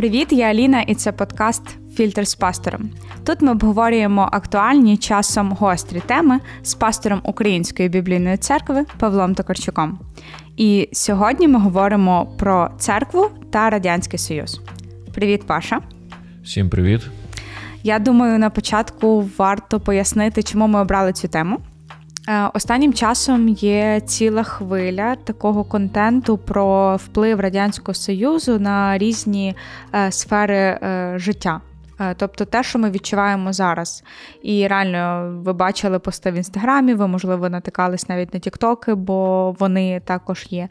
Привіт, я Аліна, і це подкаст Фільтр з пастором. Тут ми обговорюємо актуальні часом гострі теми з пастором Української біблійної церкви Павлом Токарчуком. І сьогодні ми говоримо про церкву та Радянський Союз. Привіт, Паша. Всім привіт. Я думаю, на початку варто пояснити, чому ми обрали цю тему. Е, останнім часом є ціла хвиля такого контенту про вплив радянського союзу на різні е, сфери е, життя. Тобто те, що ми відчуваємо зараз. І реально ви бачили пости в інстаграмі, ви, можливо, натикались навіть на Тіктоки, бо вони також є.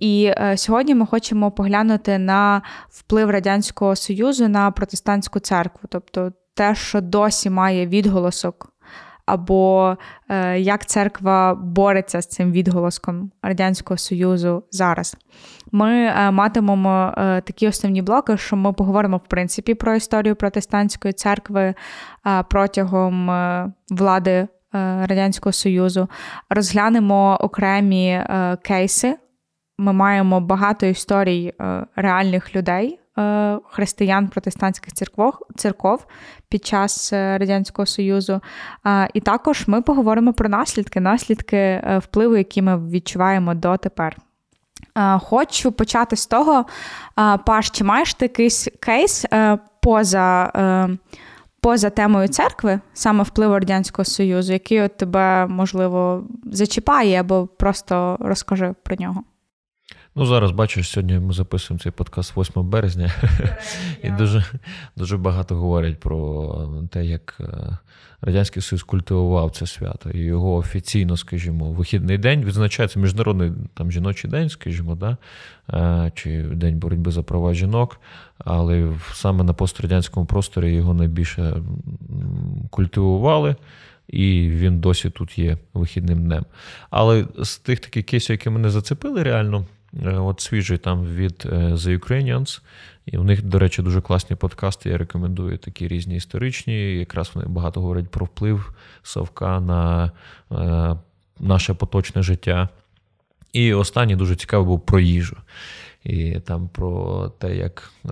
І сьогодні ми хочемо поглянути на вплив Радянського Союзу на протестантську церкву, тобто те, що досі має відголосок або е, як церква бореться з цим відголоском Радянського Союзу зараз. Ми е, матимемо е, такі основні блоки, що ми поговоримо в принципі про історію протестантської церкви протягом влади Радянського Союзу, розглянемо окремі кейси. Ми маємо багато історій реальних людей, християн протестантських церков, церков під час е, Радянського Союзу. І також ми поговоримо про наслідки, наслідки е, впливу, які ми відчуваємо дотепер. Хочу почати з того, Паш, чи маєш ти якийсь кейс поза поза темою церкви, саме впливу Радянського Союзу, який от тебе, можливо, зачіпає, або просто розкажи про нього? Ну, зараз бачиш, сьогодні ми записуємо цей подкаст 8 березня, і дуже дуже багато говорять про те, як е, Радянський Союз культивував це свято. І його офіційно, скажімо, вихідний день відзначається Міжнародний там жіночий день, скажімо, да? Е, чи День боротьби за права жінок, але саме на пострадянському просторі його найбільше культивували. І він досі тут є вихідним днем. Але з тих таких кейсів, які мене зацепили, реально. Е, от свіжий там від е, The Ukrainians. І у них, до речі, дуже класні подкасти. Я рекомендую такі різні історичні. Якраз вони багато говорять про вплив Савка на е, наше поточне життя. І останній дуже цікавий був про їжу і там про те, як е,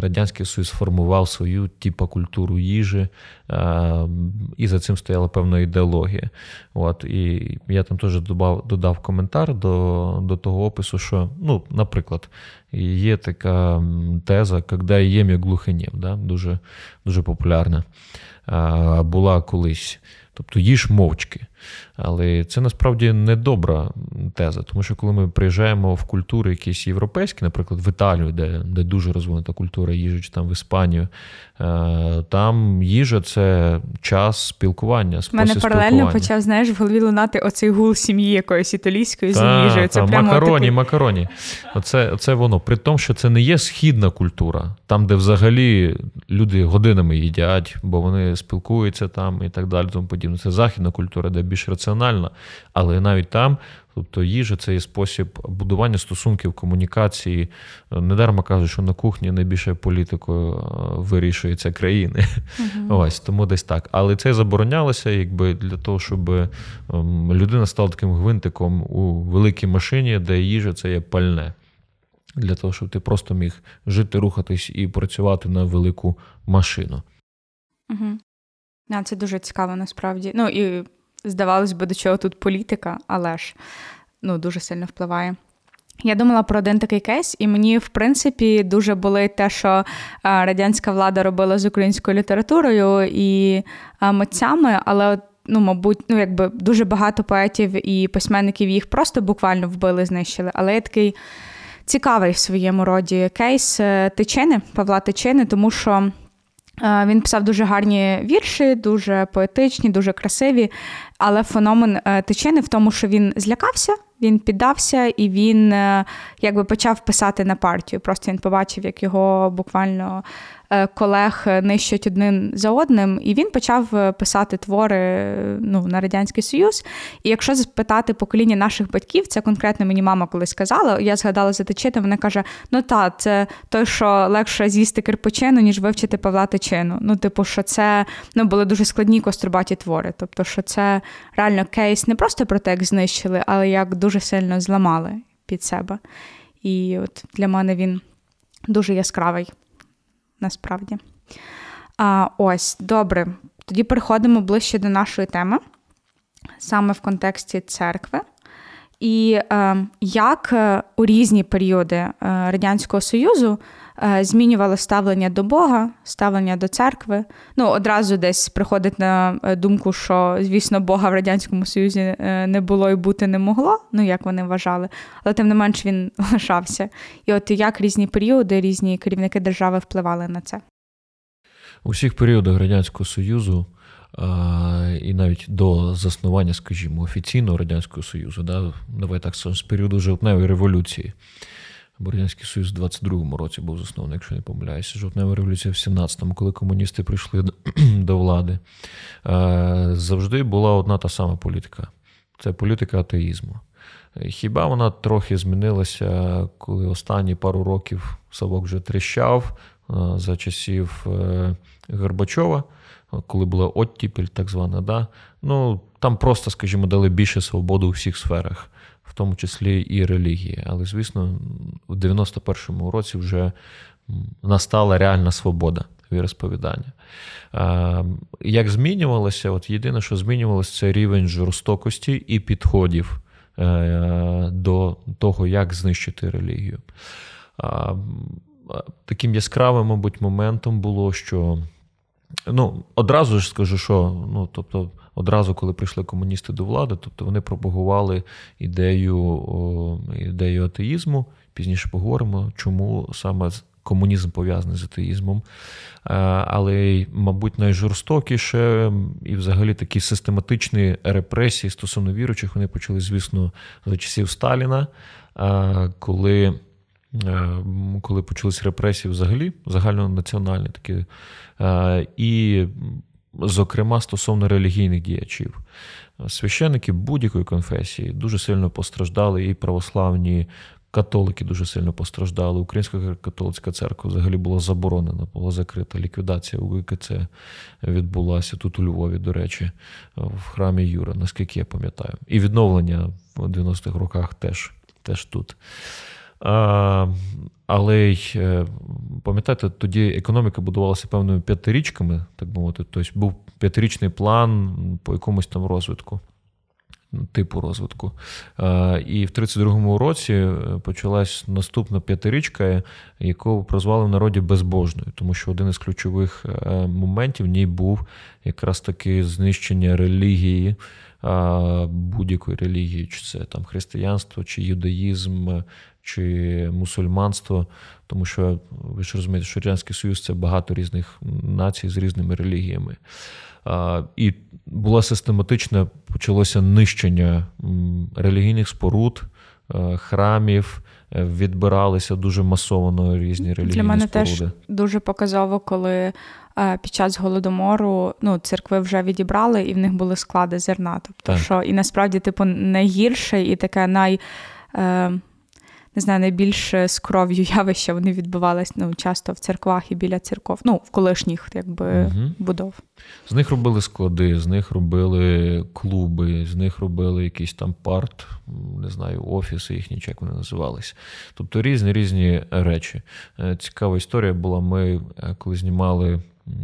Радянський Союз формував свою типу культуру їжі, е, і за цим стояла певна ідеологія. От, І я там теж додав додав коментар до до того опису, що, ну, наприклад, є така теза, «Когда єм я глухинєм», да? дуже, дуже популярна. Була колись. Тобто їж мовчки. Але це насправді не добра теза, тому що коли ми приїжджаємо в культури якісь європейські, наприклад, в Італію, де де дуже розвинута культура їжі, чи там в Іспанію, е, там їжа це час спілкування. У мене паралельно почав знаєш, в голові лунати оцей гул сім'ї якоїсь італійської з їжею. Це та, прямо макароні, такий... макароні. Оце, Оце воно. При тому, що це не є східна культура, там, де взагалі люди годинами їдять, бо вони спілкуються там і так далі. Тому подібне. Це західна культура, де більш раціональна, але навіть там. Тобто їжа це є спосіб будування стосунків, комунікації. Недарма кажуть, що на кухні найбільше політикою е, вирішується країни. Uh-huh. Ось тому десь так. Але це заборонялося, якби для того, щоб ем, людина стала таким гвинтиком у великій машині, де їжа це є пальне. Для того, щоб ти просто міг жити, рухатись і працювати на велику машину. Угу. А, Це дуже цікаво насправді. Ну і здавалось би, до чого тут політика, але ж ну, дуже сильно впливає. Я думала про один такий кейс, і мені, в принципі, дуже болить те, що радянська влада робила з українською літературою і митцями, але ну, мабуть, ну, якби дуже багато поетів і письменників їх просто буквально вбили, знищили. Але є такий цікавий в своєму роді кейс е, Тичини, Павла Тичини, тому що. Він писав дуже гарні вірші, дуже поетичні, дуже красиві. Але феномен е, тичини в тому, що він злякався, він піддався і він е, якби почав писати на партію. Просто він побачив, як його буквально Е, колег нищать один за одним, і він почав е, писати твори ну, на Радянський Союз. І якщо запитати покоління наших батьків, це конкретно мені мама колись сказала, я згадала за Тичини, вона каже: ну та, це той, що легше з'їсти кирпичину, ніж вивчити Павла Тичину. Ну, типу, що це ну, були дуже складні кострубаті твори. Тобто, що це реально кейс не просто про те, як знищили, але як дуже сильно зламали під себе. І от для мене він дуже яскравий насправді. А, Ось, добре. Тоді переходимо ближче до нашої теми, саме в контексті церкви. І е, як у різні періоди е, Радянського Союзу змінювало ставлення до Бога, ставлення до церкви. Ну, одразу десь приходить на е, думку, що, звісно, Бога в Радянському Союзі е, не було і бути не могло, ну як вони вважали, але тим не менш він лишався. І от як різні періоди, різні керівники держави впливали на це. У всіх періодах Радянського Союзу і навіть до заснування, скажімо, офіційного Радянського Союзу, да, давай так з періоду жовтневої революції. Бо Союз в 22-му році був заснований, якщо не помиляюся. Жовтнева революція в 17-му, коли комуністи прийшли до влади. Завжди була одна та сама політика це політика атеїзму. Хіба вона трохи змінилася, коли останні пару років Савок вже тріщав за часів е, Горбачова коли була оттіпель, так звана, да? ну там просто, скажімо, дали більше свободи у всіх сферах, в тому числі і релігії. Але, звісно, в 91-му році вже настала реальна свобода віросповідання. Як змінювалося? От єдине, що змінювалося, це рівень жорстокості і підходів е, до того, як знищити релігію. Таким яскравим, мабуть, моментом було, що Ну, одразу ж скажу, що ну, тобто, одразу, коли прийшли комуністи до влади, тобто вони пропагували ідею ідею атеїзму. Пізніше поговоримо, чому саме комунізм пов'язаний з атеїзмом. Е, але, мабуть, найжорстокіше і взагалі такі систематичні репресії стосовно віруючих, вони почали, звісно, за часів Сталіна, е, коли Е, коли почалися репресії взагалі, загальнонаціональні такі, і, зокрема, стосовно релігійних діячів. Священники будь-якої конфесії дуже сильно постраждали, і православні католики дуже сильно постраждали. Українська католицька церква взагалі була заборонена, була закрита. Ліквідація у УКЦ відбулася тут у Львові, до речі, в храмі Юра, наскільки я пам'ятаю. І відновлення в 90-х роках теж, теж тут. Але й е, пам'ятаєте, тоді економіка будувалася певними п'ятирічками, так би мовити. Тобто був п'ятирічний план по якомусь там розвитку, типу розвитку. І в 32-му році е, почалась наступна п'ятирічка, яку прозвали в народі безбожною, тому що один із ключових е, моментів в ній був якраз таки знищення релігії. Будь-якої релігії, чи це там християнство, чи юдаїзм, чи мусульманство, тому що ви ж розумієте, що Радянський Союз це багато різних націй з різними релігіями. І було систематичне почалося нищення релігійних споруд, храмів. Е, відбиралися дуже масово різні релігійні Для мене споруди. теж дуже показово, коли е, під час голодомору ну, церкви вже відібрали, і в них були склади зерна. Тобто, так. що і насправді, типу, найгірше і таке най не знаю, найбільш з кров'ю явища вони відбувалися ну, часто в церквах і біля церков, ну, в колишніх якби, угу. будов. З них робили склади, з них робили клуби, з них робили якийсь там парт, не знаю, офіси їхні, як вони називалися. Тобто різні різні речі. Е, цікава історія була. Ми е, коли знімали.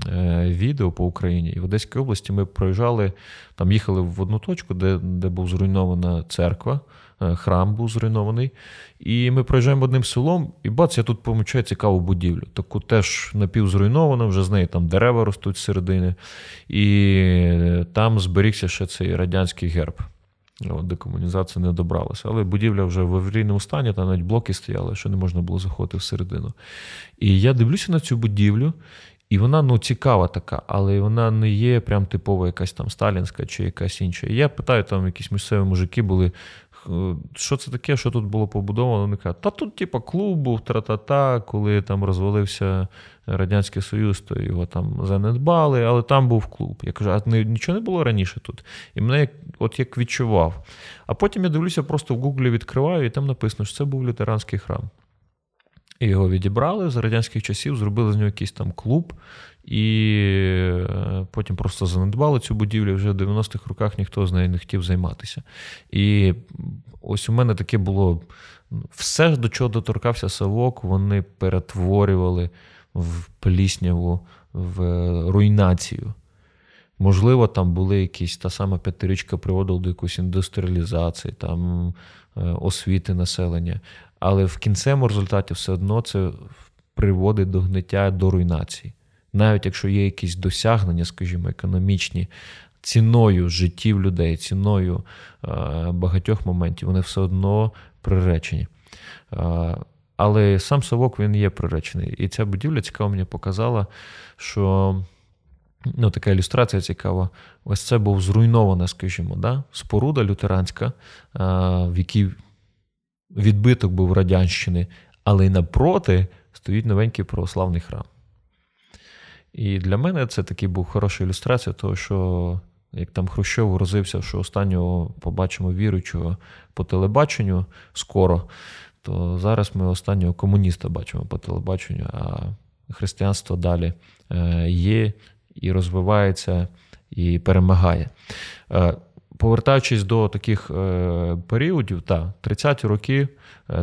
Е, відео по Україні і в Одеській області ми проїжджали, там їхали в одну точку, де де був зруйнована церква. Е, храм був зруйнований. І ми проїжджаємо одним селом, і бац, я тут помічаю цікаву будівлю. Таку теж напівзруйнована, вже з неї там дерева ростуть середини. І е, там зберігся ще цей радянський герб. Декомунізація не добралася. Але будівля вже в аварійному стані, там навіть блоки стояли, що не можна було заходити всередину. І я дивлюся на цю будівлю, і вона ну, цікава така, але вона не є прям типова якась там сталінська чи якась інша. І я питаю, там якісь місцеві мужики були, що це таке, що тут було побудовано? Вони кажуть, та тут, типа, клуб був, тра-та-та, коли там розвалився Радянський Союз, то його там занедбали, але там був клуб. Я кажу, а нічого не було раніше тут. І мене от як відчував. А потім я дивлюся, просто в Гуглі відкриваю, і там написано, що це був лютеранський храм. І його відібрали з радянських часів, зробили з нього якийсь там клуб, і е, потім просто занедбали цю будівлю. Вже в 90-х роках ніхто з нею не хотів займатися. І ось у мене таке було все, до чого доторкався Савок, вони перетворювали в плісняву, в руйнацію. Можливо, там були якісь та сама п'ятирічка приводила до якоїсь індустріалізації, там е, освіти населення. Але в кінцевому результаті все одно це приводить до гниття до руйнації. Навіть якщо є якісь досягнення, скажімо, економічні, ціною життів людей, ціною е, багатьох моментів, вони все одно приречені. Е, але сам совок він є приречений. І ця будівля цікаво мені показала, що ну, така ілюстрація цікава. Ось це був зруйнована, скажімо, да? споруда лютеранська, е, в якій відбиток був радянщини, але й напроти стоїть новенький православний храм. І для мене це такий був хороша ілюстрація, того, що як там Хрущов грозився, що останнього побачимо віруючого по телебаченню скоро, то зараз ми останнього комуніста бачимо по телебаченню, а християнство далі е, є і розвивається, і перемагає. Е, повертаючись до таких е, періодів, та 30-ті роки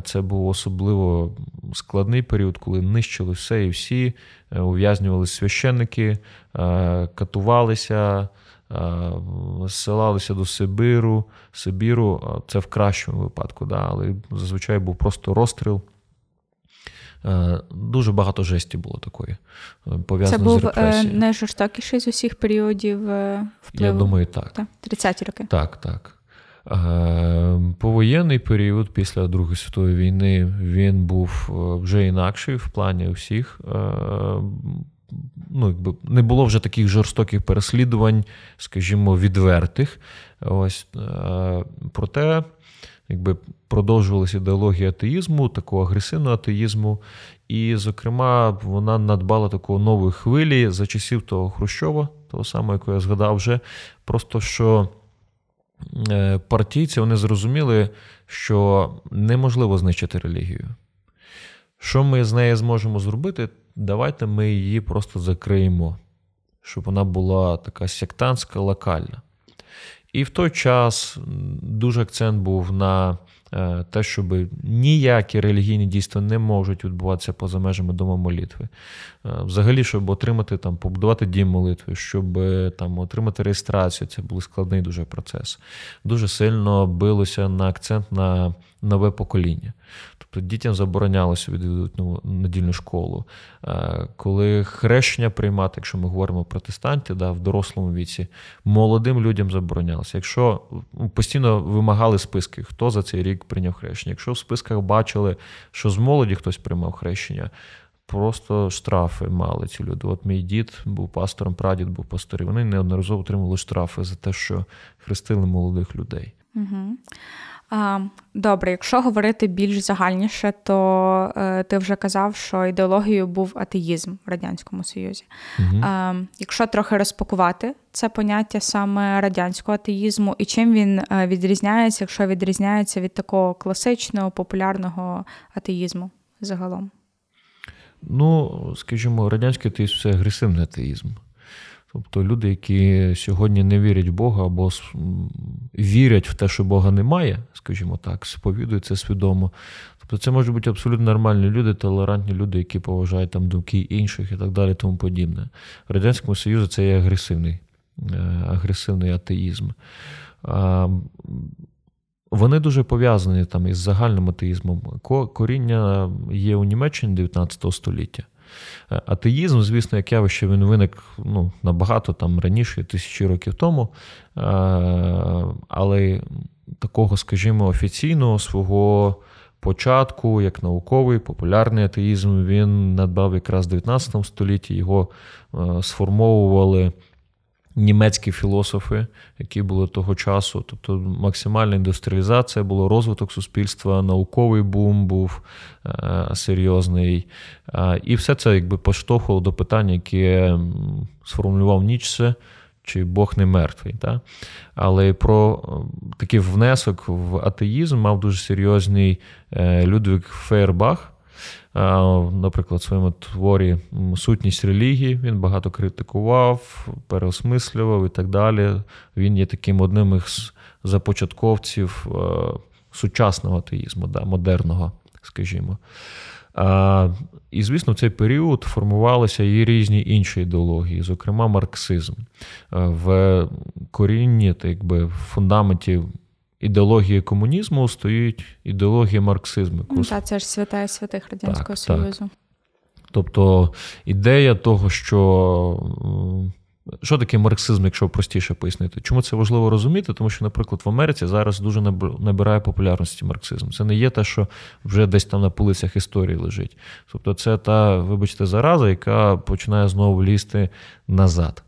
це був особливо складний період, коли нищили все і всі, ув'язнювалися священники, катувалися. Зсилалися до Сибиру, Сибіру, це в кращому випадку, да, але зазвичай був просто розстріл. Е, дуже багато жесті було такої. Е, Це був з репресією. найжорстокіший з усіх періодів впливу? Я думаю, так. так 30-ті роки. Так, так. Повоєнний період після Другої світової війни він був вже інакший в плані усіх ну, якби не було вже таких жорстоких переслідувань, скажімо, відвертих. Ось, е, Проте якби продовжувалася ідеологія атеїзму, такого агресивного атеїзму. І, зокрема, вона надбала такої нової хвилі за часів того Хрущова, того самого, якого я згадав вже. Просто що е, партійці вони зрозуміли, що неможливо знищити релігію. Що ми з нею зможемо зробити? давайте ми її просто закриємо, щоб вона була така сектантська, локальна. І в той час дуже акцент був на Е, те, щоб ніякі релігійні дійства не можуть відбуватися поза межами дому молитви. Е, взагалі, щоб отримати там, побудувати дім молитви, щоб е, там отримати реєстрацію, це був складний дуже процес. Дуже сильно билося на акцент на нове покоління. Тобто дітям заборонялося відвідувати недільну школу. Коли хрещення приймати, якщо ми говоримо про протестантів, да, в дорослому віці, молодим людям заборонялося. Якщо ну, постійно вимагали списки, хто за цей рік прийняв хрещення. Якщо в списках бачили, що з молоді хтось приймав хрещення, просто штрафи мали ці люди. От мій дід був пастором, прадід був пастором. Вони неодноразово отримали штрафи за те, що хрестили молодих людей. Угу. Добре, якщо говорити більш загальніше, то е, ти вже казав, що ідеологією був атеїзм в Радянському Союзі. Угу. Якщо трохи розпакувати це поняття саме радянського атеїзму, і чим він е, відрізняється, якщо відрізняється від такого класичного популярного атеїзму загалом? Ну, скажімо, радянський атеїзм це агресивний атеїзм. Тобто люди, які сьогодні не вірять в Бога або вірять в те, що Бога немає, скажімо так, сповідують це свідомо. Тобто це можуть бути абсолютно нормальні люди, толерантні люди, які поважають там думки інших і так далі, тому подібне. В Радянському Союзі це є агресивний, е, агресивний атеїзм. Вони дуже пов'язані там із загальним атеїзмом. Коріння є у Німеччині 19 століття. Е, атеїзм, звісно, як явище він виник ну, набагато там раніше, тисячі років тому. Е, але такого, скажімо, офіційного свого початку, як науковий, популярний атеїзм, він надбав якраз в 19 столітті, його е, сформовували німецькі філософи, які були того часу. Тобто максимальна індустріалізація була, розвиток суспільства, науковий бум був е, серйозний. Е, і все це якби поштовхувало до питання, яке сформулював Нічсе, чи Бог не мертвий. Та? Але про е, такий внесок в атеїзм мав дуже серйозний Людвиг Фейербах наприклад, в своєму творі сутність релігії, він багато критикував, переосмислював і так далі. Він є таким одним із започатковців сучасного атеїзму, да, модерного, скажімо. І, звісно, в цей період формувалися і різні інші ідеології, зокрема, марксизм. В корінні, так якби в фундаменті ідеології комунізму стоїть ідеологія марксизму. Ну, так, це ж свята святих Радянського так, Союзу. Так. Тобто ідея того, що. Що таке марксизм, якщо простіше пояснити? Чому це важливо розуміти? Тому що, наприклад, в Америці зараз дуже набирає популярності марксизм. Це не є те, що вже десь там на полицях історії лежить. Тобто, це та, вибачте, зараза, яка починає знову лізти назад.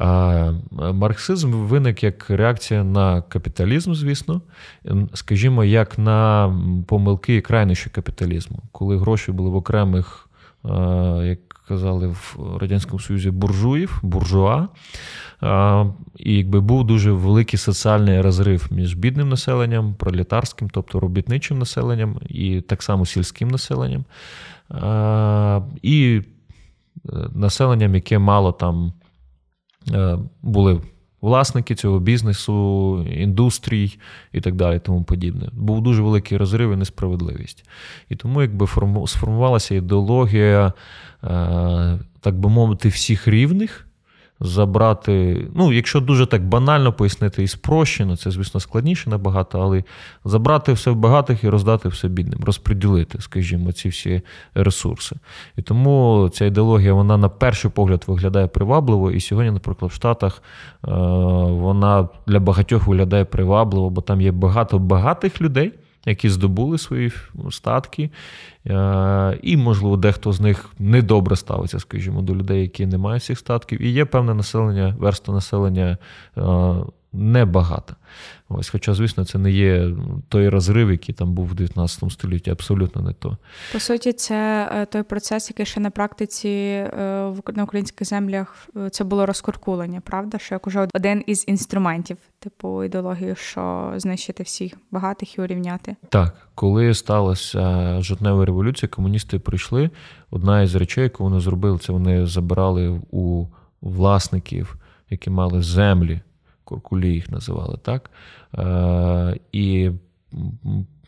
А Марксизм виник як реакція на капіталізм, звісно, скажімо, як на помилки і крайнощі капіталізму, коли гроші були в окремих, як казали в Радянському Союзі, буржуїв, буржуа. І якби був дуже великий соціальний розрив між бідним населенням, пролетарським, тобто робітничим населенням, і так само сільським населенням, і е, населенням, яке мало там Е, були власники цього бізнесу, індустрій і так далі. тому подібне. Був дуже великий розрив і несправедливість. І тому якби сформувалася ідеологія, е, так би мовити, всіх рівних забрати. Ну, якщо дуже так банально пояснити і спрощено, це, звісно, складніше набагато, але забрати все в багатих і роздати все бідним, розподілити, скажімо, ці всі ресурси. І тому ця ідеологія, вона на перший погляд виглядає привабливо. І сьогодні, наприклад, в Штатах е, вона для багатьох виглядає привабливо, бо там є багато багатих людей які здобули свої статки, е, і, можливо, дехто з них недобре ставиться, скажімо, до людей, які не мають цих статків. І є певне населення, верста населення небагата. Ось, Хоча, звісно, це не є той розрив, який там був в 19 столітті, абсолютно не то. По суті, це е, той процес, який ще на практиці е, на українських землях е, це було розкуркулення, правда? Що як уже один із інструментів, типу ідеології, що знищити всіх багатих і урівняти. Так, коли сталася жовтнева революція, комуністи прийшли. Одна із речей, яку вони зробили, це вони забирали у власників, які мали землі. Куркулі їх називали так. Е, І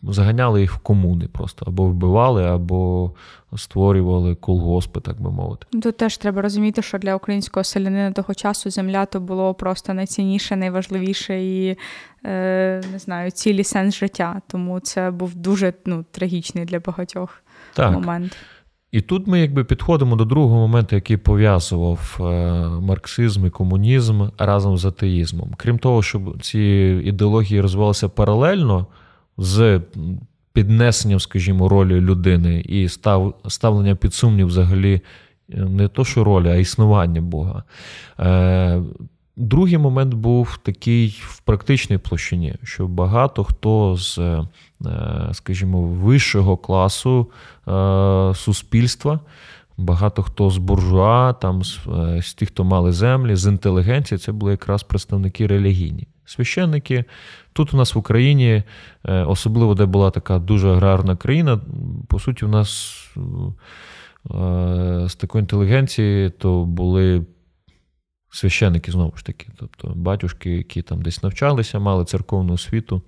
заганяли їх в комуни просто або вбивали, або створювали колгоспи, так би мовити. Тут теж треба розуміти, що для українського селянина того часу земля то було просто найцінніше, найважливіше і е, не знаю, цілий сенс життя. Тому це був дуже ну, трагічний для багатьох так. момент. І тут ми якби підходимо до другого моменту, який пов'язував е, марксизм і комунізм разом з атеїзмом. Крім того, щоб ці ідеології розвивалися паралельно з піднесенням, скажімо, ролі людини і став, ставлення під сумнів взагалі е, не то, що ролі, а існування Бога. Другий момент був такий в практичній площині, що багато хто з Е, скажімо, вищого класу е, суспільства. Багато хто з буржуа, там з, е, з тих, хто мали землі, з інтелігенції, це були якраз представники релігійні. Священники. Тут у нас в Україні, особливо де була така дуже аграрна країна, по суті, у нас з такої інтелігенції то були священники знову ж таки, тобто батюшки, які там десь навчалися, мали церковну освіту.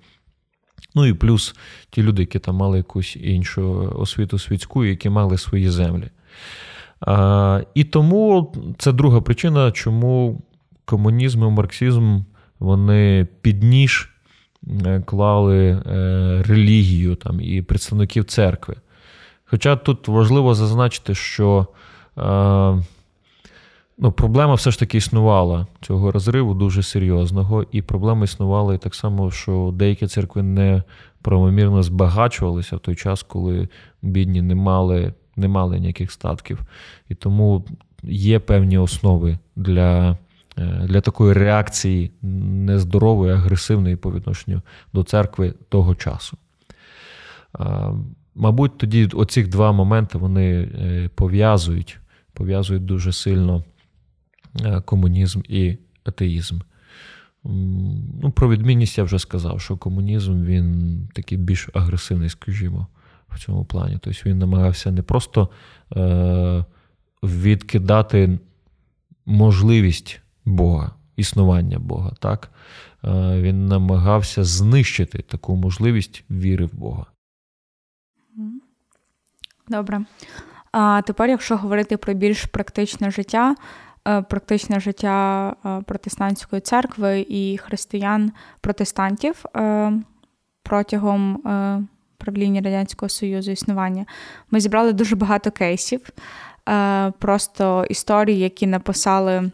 Ну і плюс ті люди, які там мали якусь іншу освіту світську, які мали свої землі. А, І тому це друга причина, чому комунізм і марксизм вони під ніж е, клали е, релігію там, і представників церкви. Хоча тут важливо зазначити, що. Ну, Проблема все ж таки існувала цього розриву дуже серйозного, і проблема існувала і так само, що деякі церкви не правомірно збагачувалися в той час, коли бідні не мали не мали ніяких статків. І тому є певні основи для е, для такої реакції нездорової, агресивної по відношенню до церкви того часу. Мабуть, тоді оці два моменти вони е, пов'язують, пов'язують дуже сильно. Е, комунізм і атеїзм. Ну, Про відмінність я вже сказав, що комунізм він такий більш агресивний, скажімо, в цьому плані. Тобто він намагався не просто е, відкидати можливість Бога, існування Бога. так? Е, Він намагався знищити таку можливість віри в Бога. Добре. А тепер, якщо говорити про більш практичне життя, практичне життя е, протестантської церкви і християн-протестантів е, протягом правління Радянського Союзу існування, ми зібрали дуже багато кейсів, просто історії, які написали.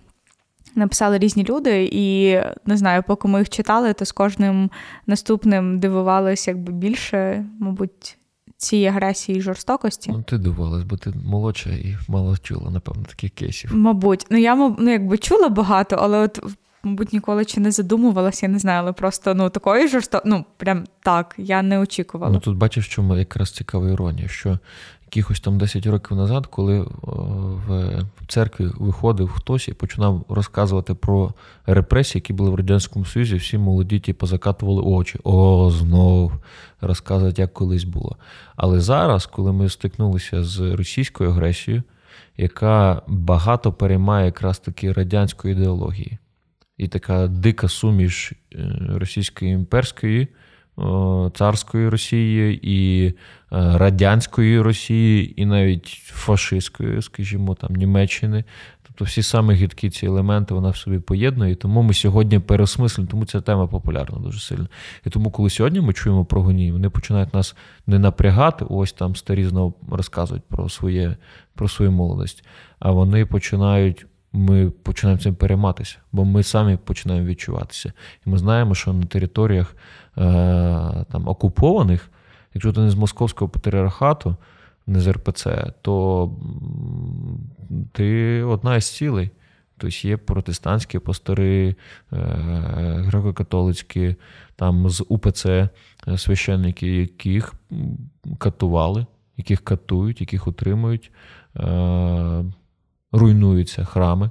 Написали різні люди, і не знаю, поки ми їх читали, то з кожним наступним дивувалися якби більше, мабуть, цієї агресії і жорстокості. Ну, ти дивилась, бо ти молодша і мало чула, напевно, таких кейсів. Мабуть, ну я ну, якби чула багато, але от. Мабуть, ніколи чи не задумувалася, я не знаю, але просто ну такої жорсто... ну прям так, я не очікувала. Ну тут бачиш, чому якраз цікава іронія, що якихось там 10 років назад, коли е, в церкві виходив хтось і починав розказувати про репресії, які були в Радянському Союзі, всі молоді ті позакатували очі. О, знов розказувати, як колись було. Але зараз, коли ми стикнулися з російською агресією, яка багато переймає якраз таки радянської ідеології, і така дика суміш е, російської імперської. Царської Росії, і е, Радянської Росії, і навіть фашистської, скажімо, там Німеччини. Тобто всі саме гідкі ці елементи вона в собі поєднує. Тому ми сьогодні переосмислюємо, тому ця тема популярна дуже сильно. І тому, коли сьогодні ми чуємо про гонії, вони починають нас не напрягати, ось там старі знову розказують про своє, про свою молодість, а вони починають. Ми починаємо цим перейматися, бо ми самі починаємо відчуватися. І ми знаємо, що на територіях Е, там, окупованих, якщо ти не з московського патріархату, не з РПЦ, то ти одна із цілей. Тобто є протестантські пастори, е, греко-католицькі, там з УПЦ е, священники, яких катували, яких катують, яких утримують, руйнуються храми,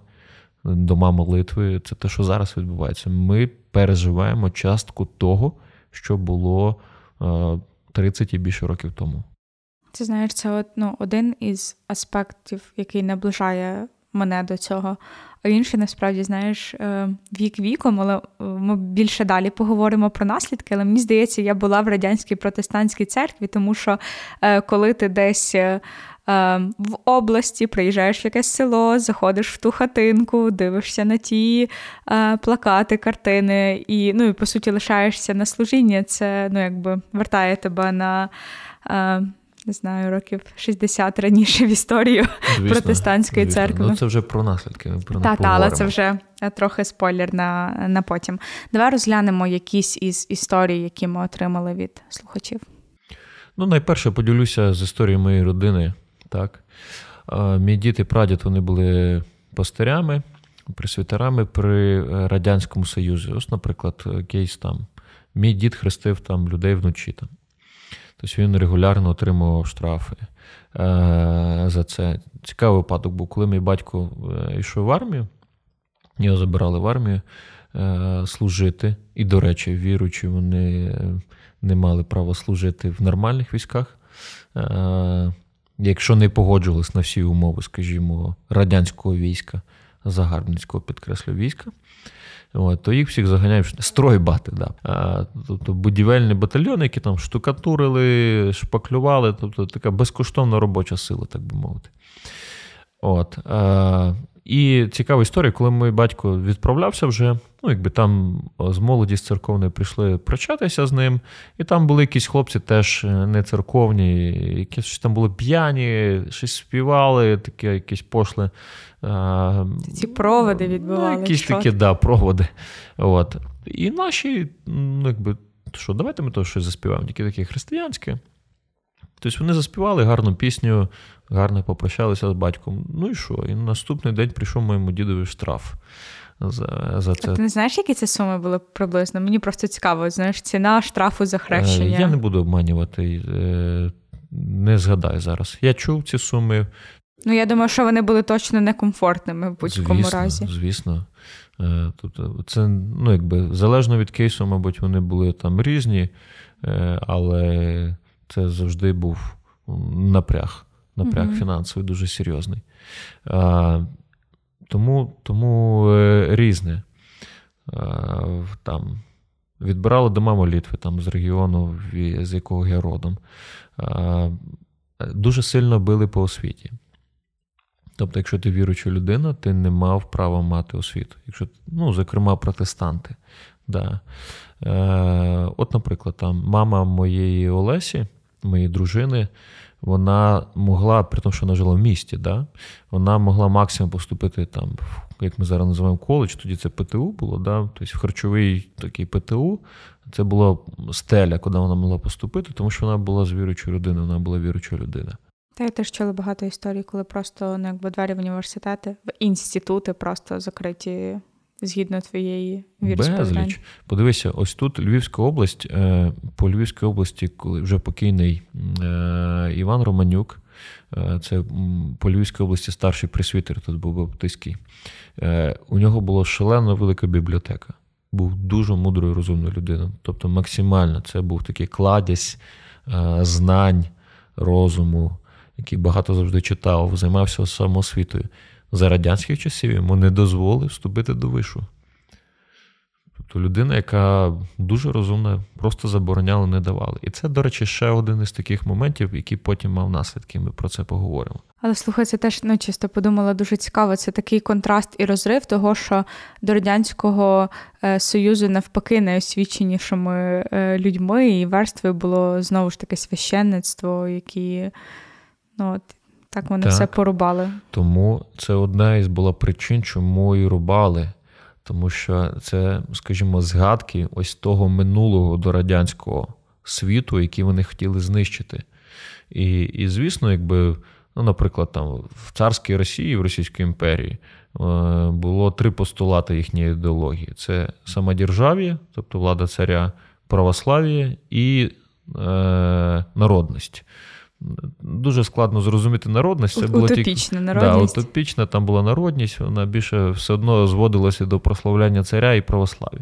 дома молитви. Це те, що зараз відбувається. Ми переживаємо частку того, що було 30 е, і більше років тому. Це знаєш, це от, ну, один із аспектів, який наближає мене до цього. А інший, насправді, знаєш, е, вік віком, але е, ми більше далі поговоримо про наслідки. Але мені здається, я була в радянській протестантській церкві, тому що коли ти десь в області, приїжджаєш в якесь село, заходиш в ту хатинку, дивишся на ті е, плакати, картини, і, ну, і по суті, лишаєшся на служіння. Це ну, якби вертає тебе на. Е, не знаю, років 60 раніше в історію звісно, протестантської звісно. церкви. Ну, Це вже про наслідки. Про Так, та, але це вже е, трохи спойлер на на потім. Давай розглянемо якісь із історій, які ми отримали від слухачів. Ну, найперше поділюся з історією моєї родини. Так? Мій дід і прадід вони були пастирями, пресвітерами при е, Радянському Союзі. Ось, наприклад, кейс там. Мій дід хрестив там людей вночі. Там. Тобто він регулярно отримував штрафи е, за це. Цікавий випадок був, коли мій батько е, йшов в армію, його забирали в армію служити. І, до речі, віруючи, вони не мали права служити в нормальних військах якщо не погоджувались на всі умови, скажімо, радянського війська, загарбницького підкреслю війська, от, то їх всіх заганяють стройбати. Да. А, Тобто будівельні батальйони, які там штукатурили, шпаклювали, тобто така безкоштовна робоча сила, так би мовити. От, а, І цікава історія, коли мій батько відправлявся вже, ну, якби там з молоді з церковної прийшли прощатися з ним, і там були якісь хлопці теж е, не церковні, якісь там були п'яні, щось співали, таке якісь пошли. Ці проводи відбували. Ну, якісь що? такі, да, проводи. От. І наші, ну, якби, що, давайте ми то щось заспіваємо, тільки таке християнське. Тобто вони заспівали гарну пісню, гарно попрощалися з батьком. Ну і що? І наступний день прийшов моєму дідові штраф. За за це. А ти не знаєш, які це суми були приблизно? Мені просто цікаво, знаєш, ціна штрафу за хрещення. Я не буду обманювати, е, не згадаю зараз. Я чув ці суми. Ну, я думаю, що вони були точно некомфортними в будь-якому звісно, разі. Звісно. Е, тобто, це ну, якби залежно від кейсу, мабуть, вони були там різні, е, але це завжди був напряг напряг mm фінансовий дуже серйозний. Тому тому е, різне. Там Відбирали дома молитви там, з регіону, з якого я родом. Дуже сильно били по освіті. Тобто, якщо ти віруюча людина, ти не мав права мати освіту. Якщо, ну, Зокрема, протестанти. Да. Е, От, наприклад, там мама моєї Олесі, моєї дружини, вона могла, при тому, що вона жила в місті, да, вона могла максимум поступити там, як ми зараз називаємо коледж, тоді це ПТУ було, да, тобто в харчовий такий ПТУ, це була стеля, куди вона могла поступити, тому що вона була з віруючою людиною, вона була віруюча людина. Та я теж чула багато історій, коли просто ну, якби двері в університети, в інститути просто закриті згідно твоєї Безліч. Подивися, ось тут Львівська область, е, по Львівській області, коли вже покійний е, Іван Романюк, е, це по Львівській області старший присвітер, тут був баптистський, у нього була шалено велика бібліотека. Був дуже мудрою розумною людиною. Тобто, максимально це був такий кладязь знань, розуму, який багато завжди читав, займався самоосвітою за радянських часів йому не дозволив вступити до вишу. Тобто людина, яка дуже розумна, просто забороняли, не давали. І це, до речі, ще один із таких моментів, який потім мав наслідки. Ми про це поговоримо. Але слухай, це теж ну, чисто подумала дуже цікаво. Це такий контраст і розрив того, що до Радянського е, Союзу навпаки найосвіченішими е, людьми і верствою було знову ж таки священництво, які ну, от, так вони так. все порубали. Тому це одна із була причин, чому і рубали. Тому що це, скажімо, згадки ось того минулого до радянського світу, який вони хотіли знищити. І, і звісно, якби, ну, наприклад, там в царській Росії, в Російській імперії, е, було три постулати їхньої ідеології: це самодержав'я, тобто влада царя, православ'я і е, народність. Дуже складно зрозуміти народність. Це була Утопічна тільки... народність. Да, утопічна, там була народність, вона більше все одно зводилася до прославляння царя і православ'я.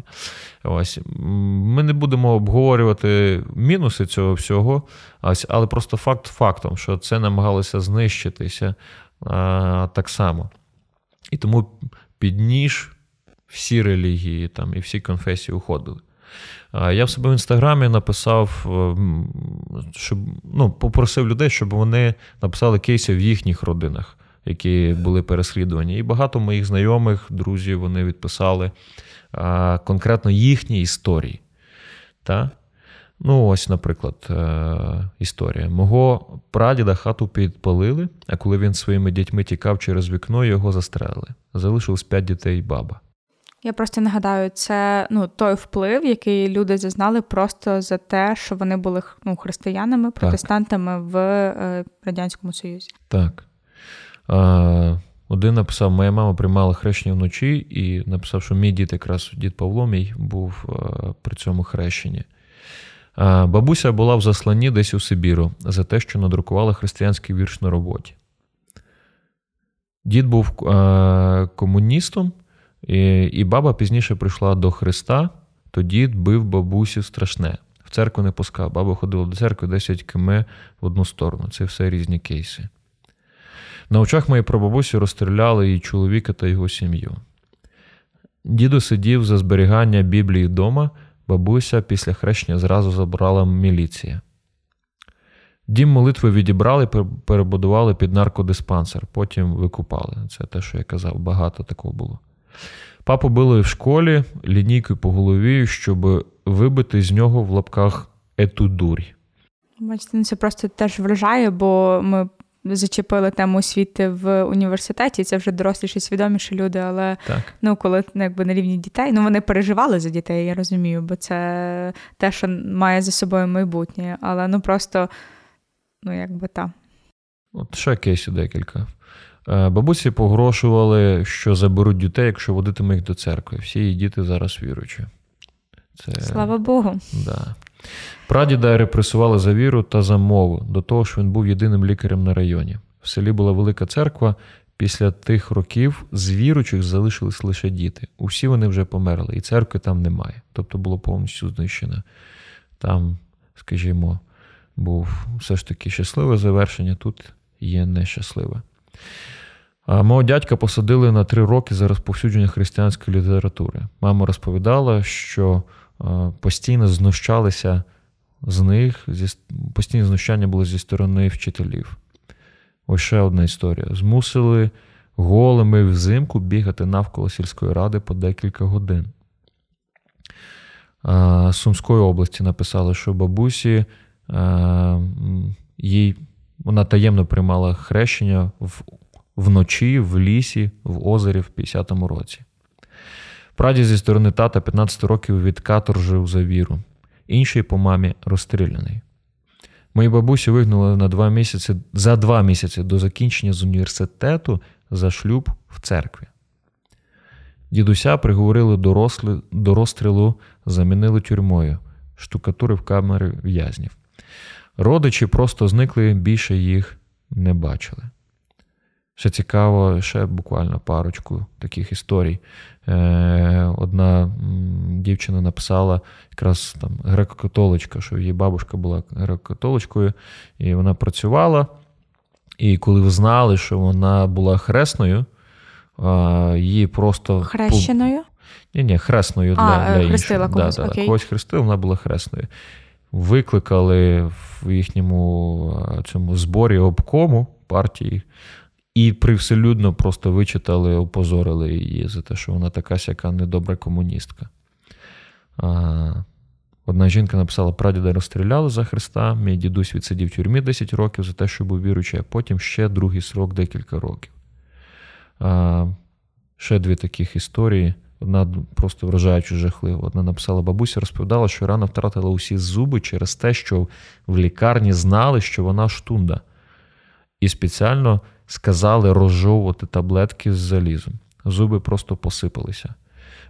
Ось. Ми не будемо обговорювати мінуси цього всього, ось, але просто факт фактом, що це намагалося знищитися а, так само. І тому під ніж всі релігії там, і всі конфесії уходили. Я в себе в інстаграмі написав, е, щоб ну, попросив людей, щоб вони написали кейси в їхніх родинах, які були переслідувані. І багато моїх знайомих, друзів, вони відписали конкретно їхні історії. Та? Ну, ось, наприклад, е, історія. Мого прадіда хату підпалили, а коли він своїми дітьми тікав через вікно, його застрелили. Залишилось п'ять дітей і баба. Я просто нагадаю, це ну, той вплив, який люди зазнали просто за те, що вони були ну, християнами, протестантами так. в е, Радянському Союзі. Так. А, Один написав: Моя мама приймала хрещення вночі і написав, що мій дід, якраз дід Павло мій був а, е, при цьому хрещенні. А, Бабуся була в засланні десь у Сибіру за те, що надрукувала християнський вірш на роботі. Дід був а, комуністом. І і баба пізніше прийшла до Христа, тоді бив бабусю страшне. В церкву не пускав. Баба ходила до церкви 10 км в одну сторону. Це все різні кейси. На очах моєї прабабусі розстріляли її чоловіка та його сім'ю. Діду сидів за зберігання Біблії вдома, бабуся після хрещення зразу забрала міліція. Дім молитви відібрали, перебудували під наркодиспансер, потім викупали. Це те, що я казав, багато такого було. Папу били в школі лінійкою по голові, щоб вибити з нього в лапках ету дурь. Бачите, ну, це просто теж вражає, бо ми зачепили тему освіти в університеті. Це вже доросліші, свідоміші люди, але так. ну, коли ну, якби на рівні дітей, ну вони переживали за дітей, я розумію, бо це те, що має за собою майбутнє. Але ну просто, ну якби так. От ще кейсів декілька. Е, бабусі погрошували, що заберуть дітей, якщо водитиме їх до церкви. Всі її діти зараз віруючі. Це... Слава Богу. Да. Прадіда репресували за віру та за мову, до того що він був єдиним лікарем на районі. В селі була велика церква. Після тих років з віручих залишились лише діти. Усі вони вже померли, і церкви там немає. Тобто було повністю знищено. Там, скажімо, був все ж таки щасливе завершення, тут є нещасливе. Мого дядька посадили на три роки за розповсюдження християнської літератури. Мама розповідала, що постійно знущалися з них постійні знущання були зі сторони вчителів. Ось ще одна історія. Змусили голими взимку бігати навколо сільської ради по декілька годин. З Сумської області написали, що бабусі їй вона таємно приймала хрещення в, вночі в лісі, в озері в 50-му році. Праді зі сторони тата 15 років від каторжив за віру, інший по мамі розстріляний. Мої бабусі вигнали на два місяці за два місяці до закінчення з університету за шлюб в церкві. Дідуся приговорили до розстрілу, замінили тюрмою, штукатури в камери в'язнів. Родичі просто зникли, більше їх не бачили. Ще цікаво, ще буквально парочку таких історій. Е, Одна дівчина написала якраз там греко-католичка, що її бабушка була греко-католичкою, і вона працювала. І коли ви знали, що вона була хресною, її просто. Хрещеною? Ні, ні, хресною а, для для хрестила інших. когось, да, окей. когось хрестила, вона була хресною. Викликали в їхньому цьому зборі обкому партії і привселюдно просто вичитали, опозорили її за те, що вона така сяка недобра комуністка. Одна жінка написала: прадіда розстріляли за Христа, мій дідусь відсидів в тюрмі 10 років за те, що був віручий, а потім ще другий срок декілька років. Ще дві таких історії. Одна просто вражаючи жахливо. Одна написала: бабуся розповідала, що рано втратила усі зуби через те, що в лікарні знали, що вона штунда. І спеціально сказали розжовувати таблетки з залізом. Зуби просто посипалися.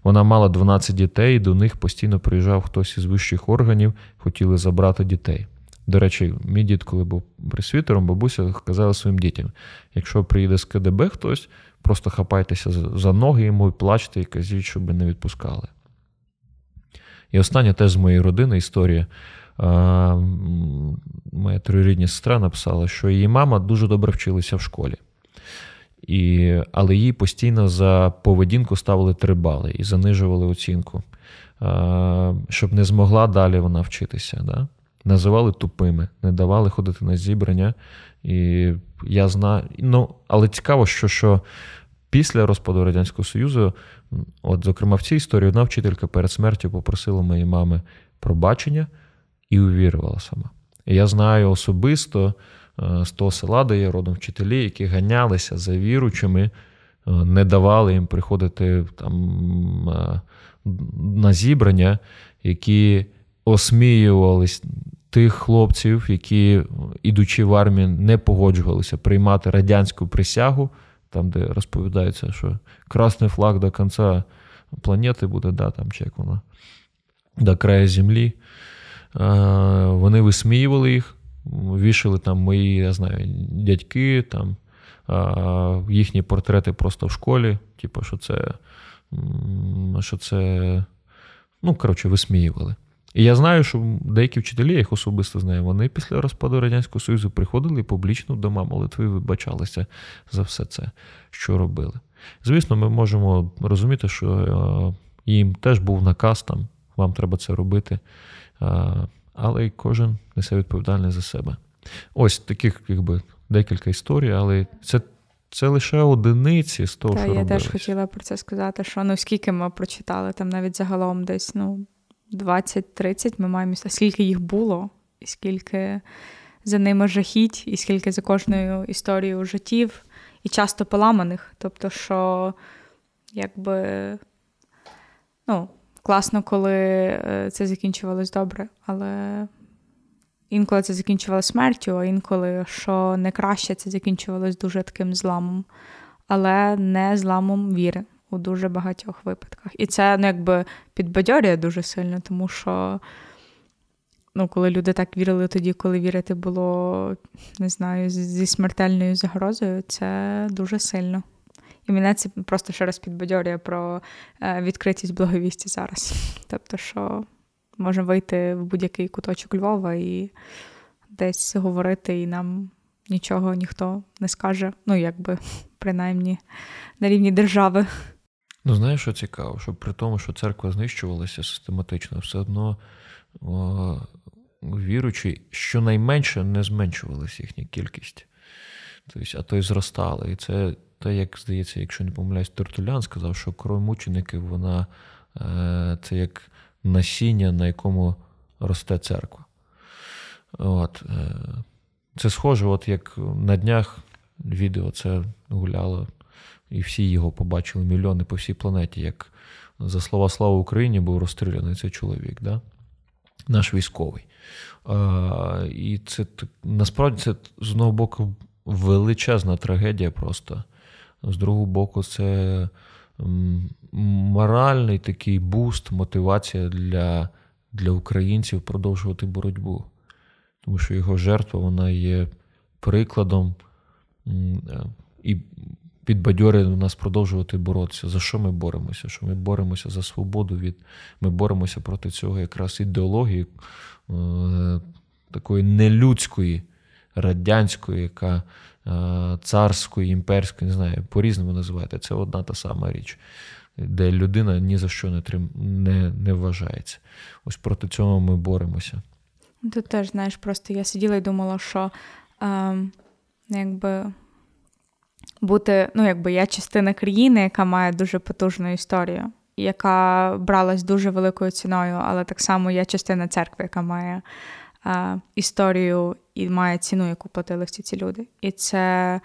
Вона мала 12 дітей, і до них постійно приїжджав хтось із вищих органів, хотіли забрати дітей. До речі, мій дід, коли був пресвітером, бабуся казала своїм дітям: якщо приїде з КДБ хтось, просто хапайтеся за ноги йому і плачте, і кажіть, щоб не відпускали. І остання теж з моєї родини історія. Моя троюрідня сестра написала, що її мама дуже добре вчилася в школі. І, Але їй постійно за поведінку ставили три бали і занижували оцінку, щоб не змогла далі вона вчитися. Да? Називали тупими, не давали ходити на зібрання. І я знаю, ну, Але цікаво, що що після розпаду Радянського Союзу, от, зокрема, в цій історії одна вчителька перед смертю попросила моєї мами пробачення і увірувала сама. І я знаю особисто. Е, з того села, де є родом вчителі, які ганялися за віручими, е, не давали їм приходити там е, на зібрання, які осміювались тих хлопців, які, ідучи в армію, не погоджувалися приймати радянську присягу, там, де розповідається, що красний флаг до кінця планети буде, да, там, чи як воно, до краю землі. Вони висміювали їх вішали там мої, я знаю, дядьки, там їхні портрети просто в школі. Типу, що це, що це, ну, коротше, висміювали. І я знаю, що деякі вчителі, я їх особисто знаю, вони після розпаду Радянського Союзу приходили і публічно дома молитви вибачалися за все це, що робили. Звісно, ми можемо розуміти, що їм теж був наказ там, вам треба це робити але й кожен несе відповідальність за себе. Ось таких, якби декілька історій, але це. Це лише одиниці з того, Та, що я робилось. теж хотіла про це сказати, що ну скільки ми прочитали, там навіть загалом десь ну, 20-30 ми маємо скільки їх було, і скільки за ними жахіть, і скільки за кожною історією життів, і часто поламаних. Тобто, що якби ну, класно, коли е, це закінчувалось добре, але інколи це закінчувалося смертю, а інколи, що не краще, це закінчувалось дуже таким зламом, але не зламом віри у дуже багатьох випадках. І це ну, якби підбадьорює дуже сильно, тому що. Ну, коли люди так вірили тоді, коли вірити було, не знаю, зі смертельною загрозою, це дуже сильно. І мене це просто ще раз підбадьорює про е, відкритість благовісті зараз. Тобто, що можна вийти в будь-який куточок Львова і десь говорити, і нам нічого ніхто не скаже. Ну, якби, принаймні, на рівні держави. Ну, знаєш, що цікаво, що при тому, що церква знищувалася систематично, все одно о, віручі щонайменше не зменшувалася їхня кількість. Тобто, а то й зростала. І це те, як здається, якщо не помиляюсь, Тертулян сказав, що кров мучеників вона е, це як насіння, на якому росте церква. От. Е, це схоже, от як на днях відео це гуляло, і всі його побачили мільйони по всій планеті, як за слова слава Україні був розстріляний цей чоловік, да? наш військовий. А, І це насправді це з одного боку величезна трагедія просто. З другого боку, це моральний такий буст, мотивація для для українців продовжувати боротьбу. Тому що його жертва вона є прикладом і підбадьорює нас продовжувати боротися. За що ми боремося? Що ми боремося за свободу від ми боремося проти цього якраз ідеології е, такої нелюдської, радянської, яка е, царської, імперської, не знаю, по-різному називаєте. Це одна та сама річ. Де людина ні за що не трим, не, не вважається. Ось проти цього ми боремося. Тут теж, знаєш, просто я сиділа і думала, що е, якби бути, ну, якби я частина країни, яка має дуже потужну історію, яка бралась дуже великою ціною, але так само я частина церкви, яка має е, історію і має ціну, яку платили всі ці люди. І це,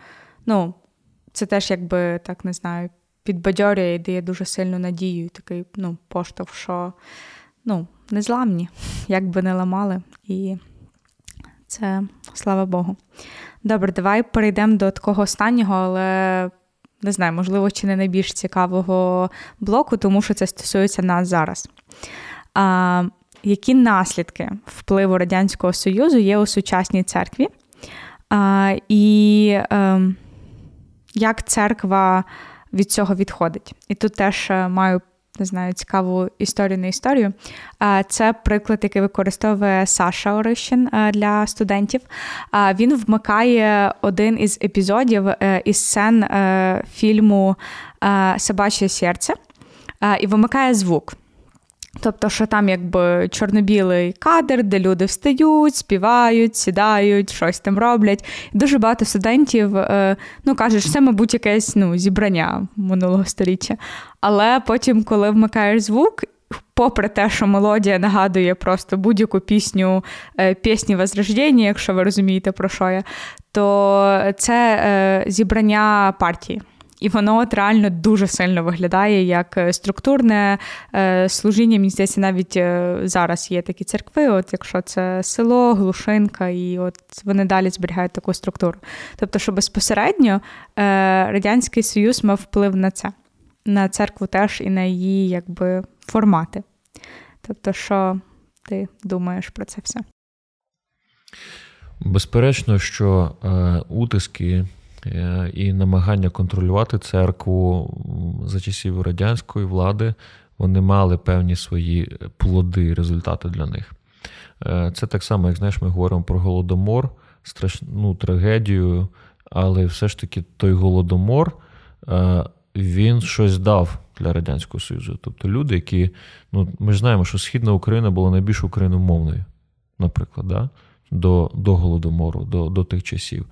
ну, це теж, якби так не знаю, підбадьорює і дає дуже сильну надію, такий ну, поштовх, що ну, незламні, як би не ламали. І це слава Богу. Добре, давай перейдемо до такого останнього, але не знаю, можливо, чи не найбільш цікавого блоку, тому що це стосується нас зараз. А, Які наслідки впливу Радянського Союзу є у сучасній церкві? А, І е, як церква від цього відходить? І тут теж е, маю не знаю, цікаву історію не історію. Це приклад, який використовує Саша Орищин для студентів. Він вмикає один із епізодів е, із сцен е, фільму Собаче серце і вимикає звук. Тобто, що там якби чорно-білий кадр, де люди встають, співають, сідають, щось там роблять. дуже багато студентів е, ну, кажуть, що це, мабуть, якесь ну, зібрання минулого століття. Але потім, коли вмикаєш звук, попри те, що мелодія нагадує просто будь-яку пісню е, пісні Возрождення, якщо ви розумієте, про що я, то це е, зібрання партії. І воно от реально дуже сильно виглядає як е, структурне е, служіння. Мені здається, навіть е, зараз є такі церкви, от якщо це село, глушинка, і от вони далі зберігають таку структуру. Тобто, що безпосередньо Радянський Союз мав вплив на це, на церкву теж і на її якби формати. Тобто, що ти думаєш про це все? Безперечно, що утиски і намагання контролювати церкву за часів радянської влади, вони мали певні свої плоди, результати для них. Е, це так само, як знаєш, ми говоримо про голодомор, страшну трагедію, але все ж таки той голодомор е, він щось дав для Радянського Союзу. Тобто люди, які, ну ми ж знаємо, що Східна Україна була найбільш україномовною, наприклад, да? до до голодомору, до, до тих часів.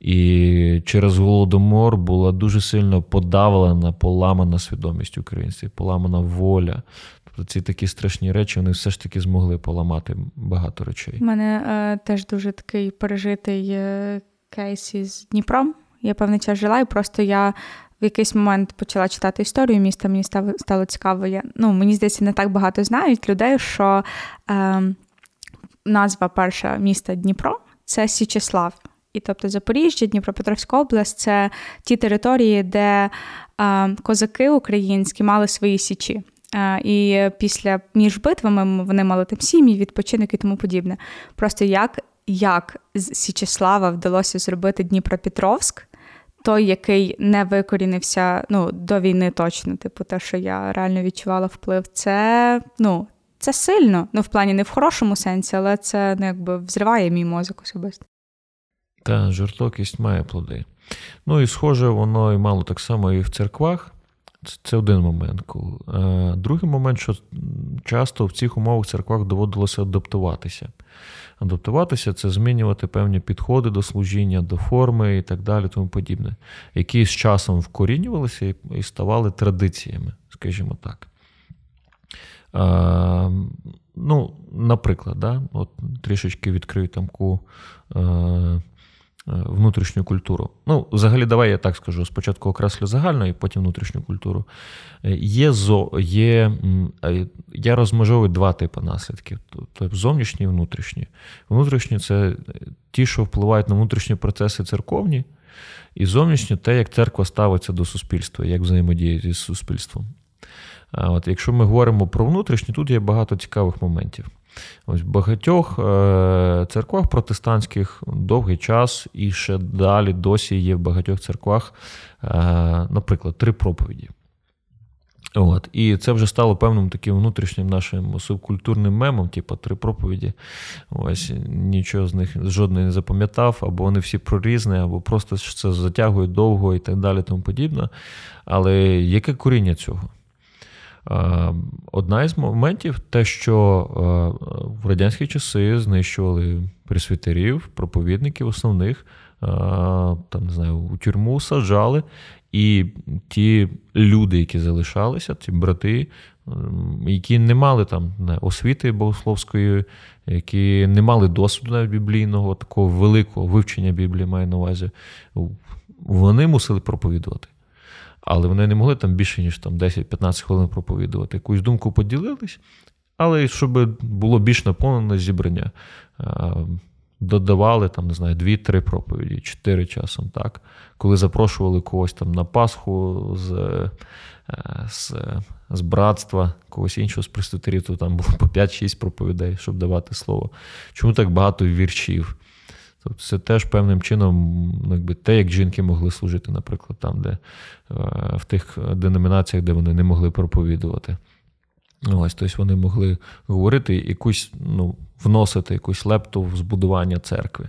І через голодомор була дуже сильно подавлена, поламана свідомість українців, поламана воля. Тобто ці такі страшні речі вони все ж таки змогли поламати багато речей. У мене е, теж дуже такий пережитий е, кейс із Дніпром. Я певний час жила, і просто я. В якийсь момент почала читати історію міста, мені стало стало цікаво. Я, ну, Мені здається, не так багато знають людей, що е, назва перша міста Дніпро це Січеслав. І тобто Запоріжжя, Дніпропетровська область це ті території, де козаки українські мали свої січі. І після між битвами вони мали там сім'ї, відпочинок і тому подібне. Просто як як з Січеслава вдалося зробити Дніпропетровськ, той, який не викорінився ну, до війни точно, типу, те, що я реально відчувала вплив, це ну, це сильно. Ну, в плані не в хорошому сенсі, але це ну, якби взриває мій мозок особисто. Та жорстокість має плоди. Ну і схоже, воно і мало так само і в церквах. Це один момент. Другий момент, що часто в цих умовах церквах доводилося адаптуватися. адаптуватися, це змінювати певні підходи до служіння, до форми і так далі, тому подібне, які з часом вкорінювалися і ставали традиціями, скажімо так. Ну, Наприклад, да, от трішечки відкрию тамку внутрішню культуру. Ну, взагалі, давай я так скажу: спочатку окреслю загальну і потім внутрішню культуру. Е, є зо, є, Я розмежовую два типи наслідків: тобто зовнішні і внутрішні. Внутрішні це ті, що впливають на внутрішні процеси церковні, і зовнішні те, як церква ставиться до суспільства, як взаємодіє зі суспільством. От, Якщо ми говоримо про внутрішні, тут є багато цікавих моментів. Ось В багатьох е, церквах протестантських довгий час і ще далі досі є в багатьох церквах, е, наприклад, три проповіді. От. І це вже стало певним таким внутрішнім нашим субкультурним мемом, типу три проповіді. Ось Нічого з них жодної не запам'ятав, або вони всі прорізні, або просто це затягує довго і так далі, тому подібне. Але яке коріння цього? Е, одна із моментів те, що е, в радянські часи знищували пресвітерів, проповідників основних, е, там не знаю, у тюрму саджали, і ті люди, які залишалися, ті брати, які не мали там освіти богословської, які не мали досвіду навіть біблійного, такого великого вивчення Біблії маю на увазі, вони мусили проповідувати але вони не могли там більше, ніж там 10-15 хвилин проповідувати. Якусь думку поділились, але щоб було більш наповнене зібрання. Додавали там, не знаю, дві-три проповіді, чотири часом, так. Коли запрошували когось там на Пасху з е, з, з братства, когось іншого з престутерів, то там було по 5-6 проповідей, щоб давати слово. Чому так багато віршів? Тобто це теж певним чином, ну, якби те, як жінки могли служити, наприклад, там, де е, в тих деномінаціях, де вони не могли проповідувати. Ось, тобто вони могли говорити якусь, ну, вносити якусь лепту в збудування церкви.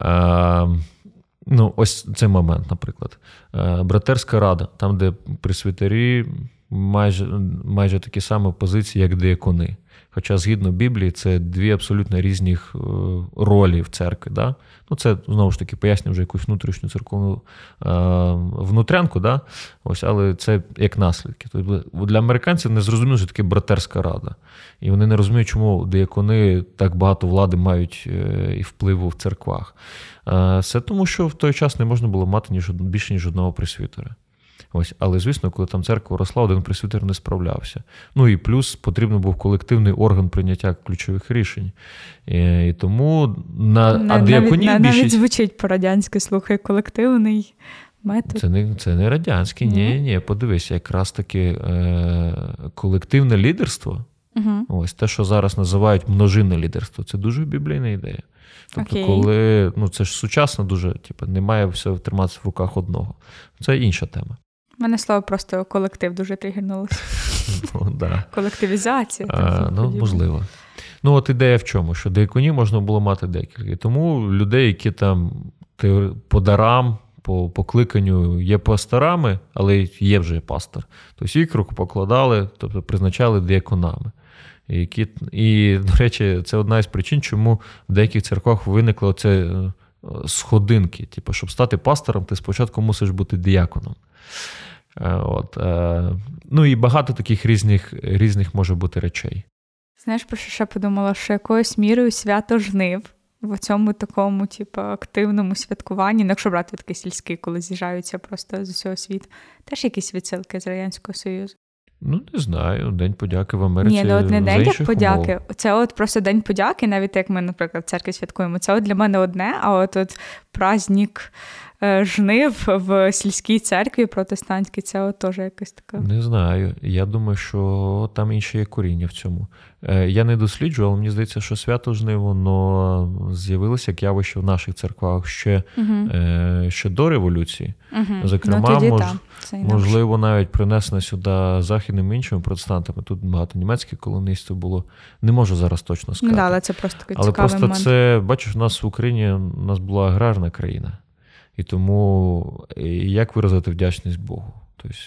Е, ну, Ось цей момент, наприклад. Е, братерська рада, там, де присвятарі майже майже такі самі позиції, як деякони. Хоча, згідно Біблії, це дві абсолютно різні е, ролі в церкві. Да? Ну, Це знову ж таки пояснює вже якусь внутрішню церковну е, внутрянку, да? Ось, але це як наслідки. Тобто Для американців не зрозуміло, що таке братерська рада. І вони не розуміють, чому деякони так багато влади мають е, і впливу в церквах. Це тому, що в той час не можна було мати ніж більше ніж одного присвітера. Ось, Але, звісно, коли там церква росла, один пресвітер не справлявся. Ну і плюс потрібен був колективний орган прийняття ключових рішень. І, і тому на не, а навіть, більшість... навіть звучить по-радянськи, слухай, колективний метод. Це не це не радянський, ні, ні. Подивися, якраз таки е, колективне лідерство. Угу. Ось те, що зараз називають множинне лідерство, це дуже біблійна ідея. Тобто, Окей. коли ну це ж сучасно, дуже типу, немає все триматися в руках одного. Це інша тема. Мене слово просто колектив дуже тригернулося. Ну, да. Колективізація. А, ну, Можливо. Ну, от ідея в чому? Що деяконі можна було мати декілька. Тому людей, які там по дарам, по покликанню є пасторами, але є вже пастор, то їх руку покладали, тобто призначали деяконами. Які, І, до речі, це одна із причин, чому в деяких церквах виникло це е, сходинки. Типу, щоб стати пастором, ти спочатку мусиш бути діяконом. Е, от. Е, ну і багато таких різних різних може бути речей. Знаєш, про що ще подумала, що якоюсь мірою свято жнив в цьому такому, типу, активному святкуванні, ну, якщо брати такий сільський, коли з'їжджаються просто з усього світу, теж якісь відсилки з Радянського Союзу. Ну, не знаю, День подяки в Америці. Ні, ну от не День як подяки. Умов. Це от просто День подяки, навіть як ми, наприклад, в церкві святкуємо. Це от для мене одне, а от от праздник жнив в сільській церкві протестантській, це от теж якось таке. Не знаю. Я думаю, що там інше є коріння в цьому. Е, я не досліджую, але мені здається, що свято жнив, воно з'явилося як явище в наших церквах ще угу. ще до революції. Угу. Зокрема, ну, мож, можливо, навіть принесено сюди західними іншими протестантами. Тут багато німецьких колоністів було. Не можу зараз точно сказати. Ну, да, але це просто Але просто момент. це, бачиш, у нас в Україні у нас була аграрна країна. І тому як виразити вдячність Богу? Тобто,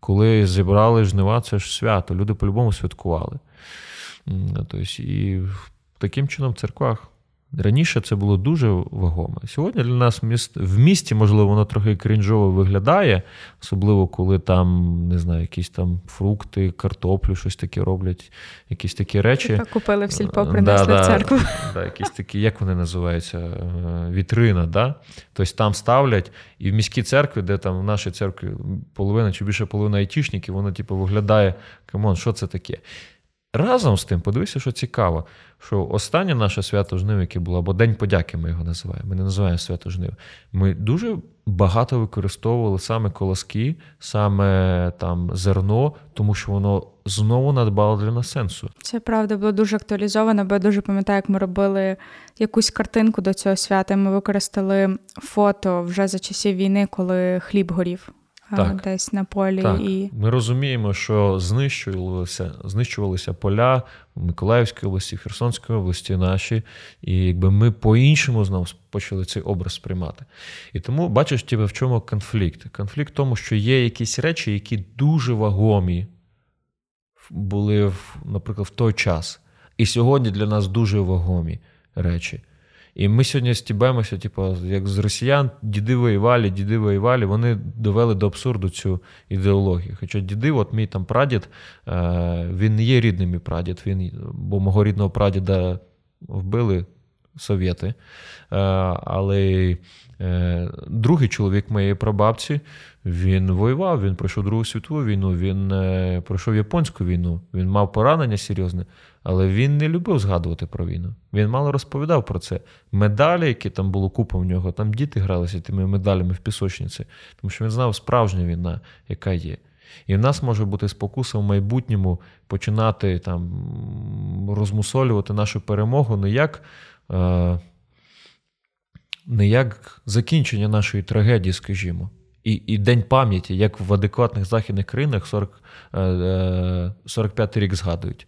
коли зібрали жнива, це ж свято, люди по-любому святкували. Тобто, І таким чином в церквах Раніше це було дуже вагоме. Сьогодні для нас міст, в місті, можливо, воно трохи крінжово виглядає, особливо коли там, не знаю, якісь там фрукти, картоплю, щось таке роблять, якісь такі речі. Так купили в сільпо, принесли да, в церкву. Да, Якісь такі, як вони називаються, е, вітрина. да? Тобто там ставлять, і в міській церкві, де там в нашій церкві половина чи більше половина айтішників, воно типу, виглядає, come on, що це таке? Разом з тим, подивися, що цікаво, що останнє наше свято жнив, яке було, або День подяки, ми його називаємо. Ми не називаємо свято жнив. Ми дуже багато використовували саме колоски, саме там зерно, тому що воно знову надбало для нас сенсу. Це правда було дуже актуалізовано, бо я дуже пам'ятаю, як ми робили якусь картинку до цього свята. Ми використали фото вже за часів війни, коли хліб горів так. десь на полі. Так. І... Ми розуміємо, що знищувалися знищувалися поля в Миколаївській області, в Херсонській області наші, і якби ми по-іншому знову почали цей образ сприймати. І тому бачиш тебе, в чому конфлікт? Конфлікт в тому, що є якісь речі, які дуже вагомі були, наприклад, в той час. І сьогодні для нас дуже вагомі речі. І ми сьогодні стібаємося, типу, як з росіян, діди воювали, діди воювали, вони довели до абсурду цю ідеологію. Хоча діди, от мій там прадід, е, він не є рідним мій прадід, він, бо мого рідного прадіда вбили совєти. Е, але е, другий чоловік моєї прабабці, він воював, він пройшов Другу світову війну, він пройшов японську війну, він мав поранення серйозне. Але він не любив згадувати про війну. Він мало розповідав про це. Медалі, які там було купа в нього, там діти гралися тими медалями в пісочниці, тому що він знав справжня війна, яка є. І в нас може бути спокуса в майбутньому починати там розмусолювати нашу перемогу не як е, не як закінчення нашої трагедії, скажімо. І і День пам'яті, як в адекватних західних країнах 40, 45 е, е, рік згадують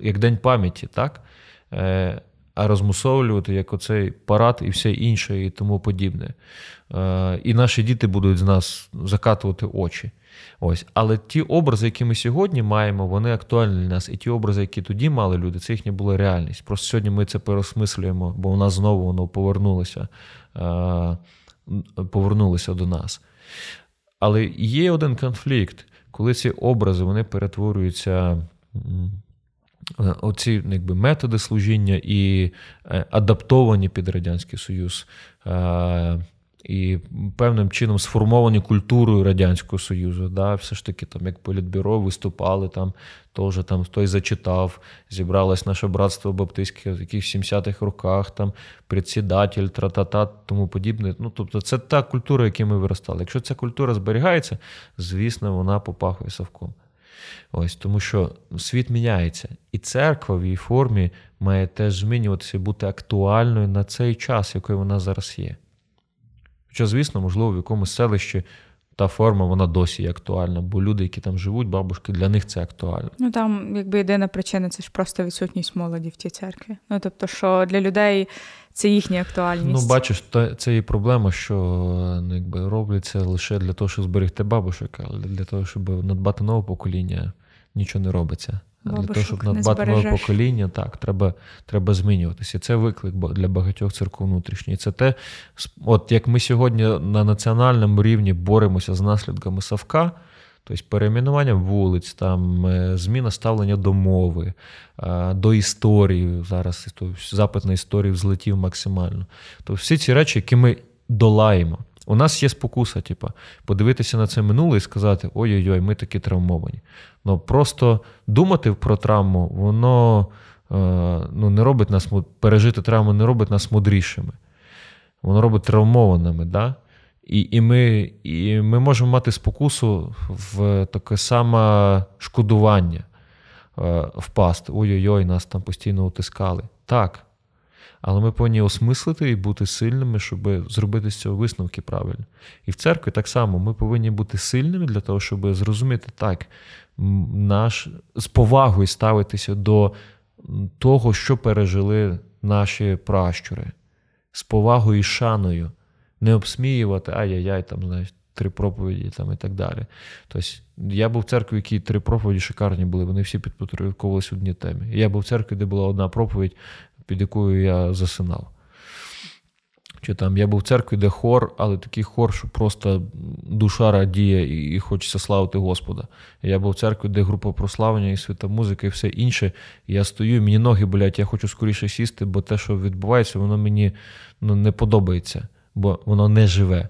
як День пам'яті, так? Е, а розмусовлювати як оцей парад і все інше, і тому подібне. Е, і наші діти будуть з нас закатувати очі. Ось. Але ті образи, які ми сьогодні маємо, вони актуальні для нас. І ті образи, які тоді мали люди, це їхня була реальність. Просто сьогодні ми це переосмислюємо, бо у нас знову воно повернулося, е, повернулося до нас. Але є один конфлікт, коли ці образи вони перетворюються. Е, оці якби, методи служіння і е, адаптовані під Радянський Союз, е, і певним чином сформовані культурою Радянського Союзу. Да? Все ж таки, там, як політбюро виступали, там теж там хтось зачитав, зібралось наше братство Баптистське в якихось 70-х роках, там председатель, тра-та-та, тому подібне. Ну, Тобто, це та культура, в якій ми виростали. Якщо ця культура зберігається, звісно, вона попахує совком. Ось Тому що світ міняється, і церква в її формі має теж змінюватися і бути актуальною на цей час, який вона зараз є. Хоча, звісно, можливо, в якомусь селищі та форма вона досі є актуальна, бо люди, які там живуть, бабушки, для них це актуально. Ну там, якби єдина причина, це ж просто відсутність молоді в тій церкві. Ну тобто, що для людей це їхня актуальність. Ну, бачиш, це і проблема, що ну, якби робляться лише для того, щоб зберегти бабушек, але для того, щоб надбати нове покоління, нічого не робиться. Бабушок для того, щоб надбати нове покоління, так, треба треба змінюватися. Це виклик для багатьох церков внутрішніх. Це те, от як ми сьогодні на національному рівні боремося з наслідками Савка. Тобто перейменування вулиць, там е, зміна ставлення до мови, е, до історії. Зараз запит на історію взлетів максимально. Тобто всі ці речі, які ми долаємо. У нас є спокуса, типу, подивитися на це минуле і сказати: ой-ой-ой, ми такі травмовані. Ну просто думати про травму, воно е, ну, не робить нас пережити травму не робить нас мудрішими. Воно робить травмованими. Да? І і, ми і ми можемо мати спокусу в таке саме шкодування е, впасти. Ой-ой-ой, нас там постійно утискали. Так. Але ми повинні осмислити і бути сильними, щоб зробити з цього висновки правильно. І в церкві так само ми повинні бути сильними для того, щоб зрозуміти так, наш, з повагою ставитися до того, що пережили наші пращури, з повагою і шаною не обсміювати, ай-яй-яй, там, знаєш, три проповіді там і так далі. Тобто, я був в церкві, в якій три проповіді шикарні були, вони всі підпорядковувалися одній темі. Я був в церкві, де була одна проповідь під якою я засинав. Чи там я був в церкві, де хор, але такий хор, що просто душа радіє і хочеться славити Господа. Я був в церкві, де група прославлення і свята музика, і все інше. І я стою, мені ноги болять, я хочу скоріше сісти, бо те, що відбувається, воно мені ну, не подобається, бо воно не живе,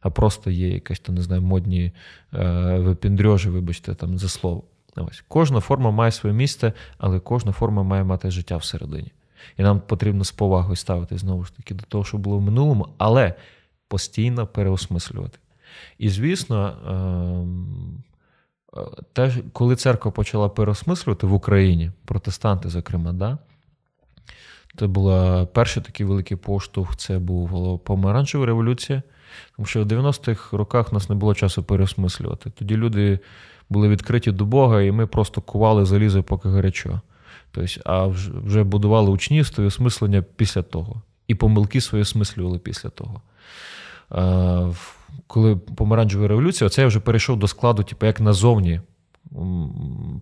а просто є якась то не знаю, модні е, випіндрьожі, вибачте, там за слово. Ось. Кожна форма має своє місце, але кожна форма має мати життя всередині. І нам потрібно з повагою ставити знову ж таки до того, що було в минулому, але постійно переосмислювати. І звісно, ем, е, те, коли церква почала переосмислювати в Україні, протестанти, зокрема, да, це був перший такий великий поштовх, це була помаранчева революція, тому що в 90-х роках у нас не було часу переосмислювати. Тоді люди були відкриті до Бога, і ми просто кували залізо, поки гарячо. Тобто, а вже будували учнівство і осмислення після того. І помилки свої осмислювали після того. Коли помаранчева революція, це я вже перейшов до складу, типу, як назовні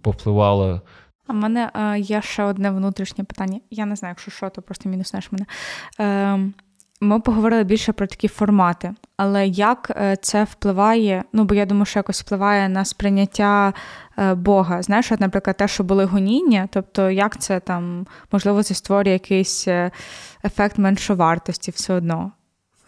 повпливало. А в мене є ще одне внутрішнє питання. Я не знаю, якщо що, то просто мінуснеш мене. Ем, ми поговорили більше про такі формати, але як е, це впливає? Ну, бо я думаю, що якось впливає на сприйняття е, Бога. Знаєш, от, наприклад, те, що були гоніння, тобто, як це там, можливо, це створює якийсь е, ефект меншовартості все одно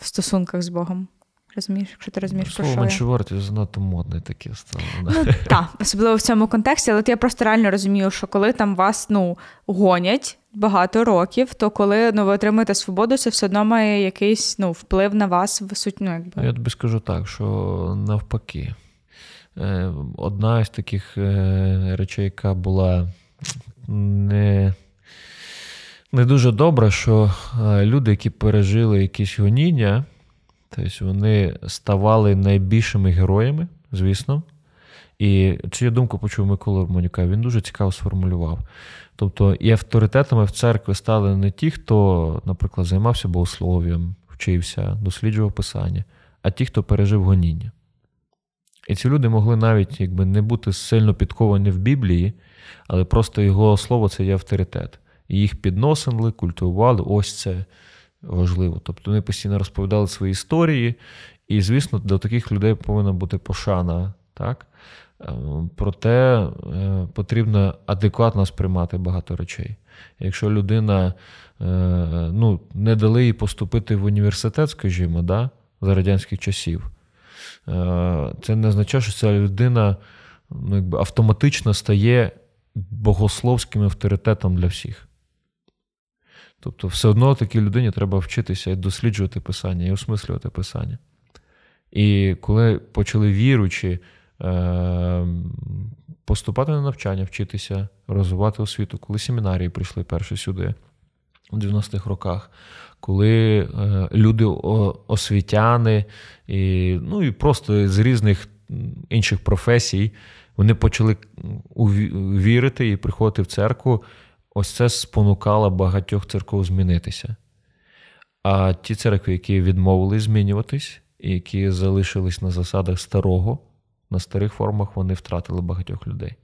в стосунках з Богом. Розумієш, якщо ти розумієш, про що меншовартість занадто модне таке стало. Ну так, особливо в цьому контексті, але я просто реально розумію, що коли там вас ну, гонять багато років, то коли ну, ви отримуєте свободу, це все одно має якийсь ну, вплив на вас в суть. Ну, якби. Я тобі скажу так, що навпаки, е, одна з таких е, речей, яка була не. Не дуже добре, що е, люди, які пережили якісь гоніння, Тобто вони ставали найбільшими героями, звісно. І цю думку почув Микола Монюка, він дуже цікаво сформулював. Тобто, і авторитетами в церкві стали не ті, хто, наприклад, займався богослов'ям, вчився, досліджував писання, а ті, хто пережив гоніння. І ці люди могли навіть якби, не бути сильно підковані в Біблії, але просто його слово це є авторитет. І їх підносили, культивували. Ось це важливо. Тобто вони постійно розповідали свої історії, і, звісно, до таких людей повинна бути пошана. так? Е, проте е, потрібно адекватно сприймати багато речей. Якщо людина е, ну, не дали їй поступити в університет, скажімо, да, за радянських часів, це не означає, що ця людина ну, якби автоматично стає богословським авторитетом для всіх. Тобто, все одно такій людині треба вчитися і досліджувати писання, і осмислювати писання. І коли почали віручи е, поступати на навчання, вчитися, розвивати освіту, коли семінарії прийшли перші сюди у 90-х роках, коли е, люди освітяни, і, ну і просто з різних інших професій, вони почали вірити і приходити в церкву. Ось це спонукало багатьох церков змінитися. А ті церкви, які відмовились змінюватись, і які залишились на засадах старого, на старих формах, вони втратили багатьох людей.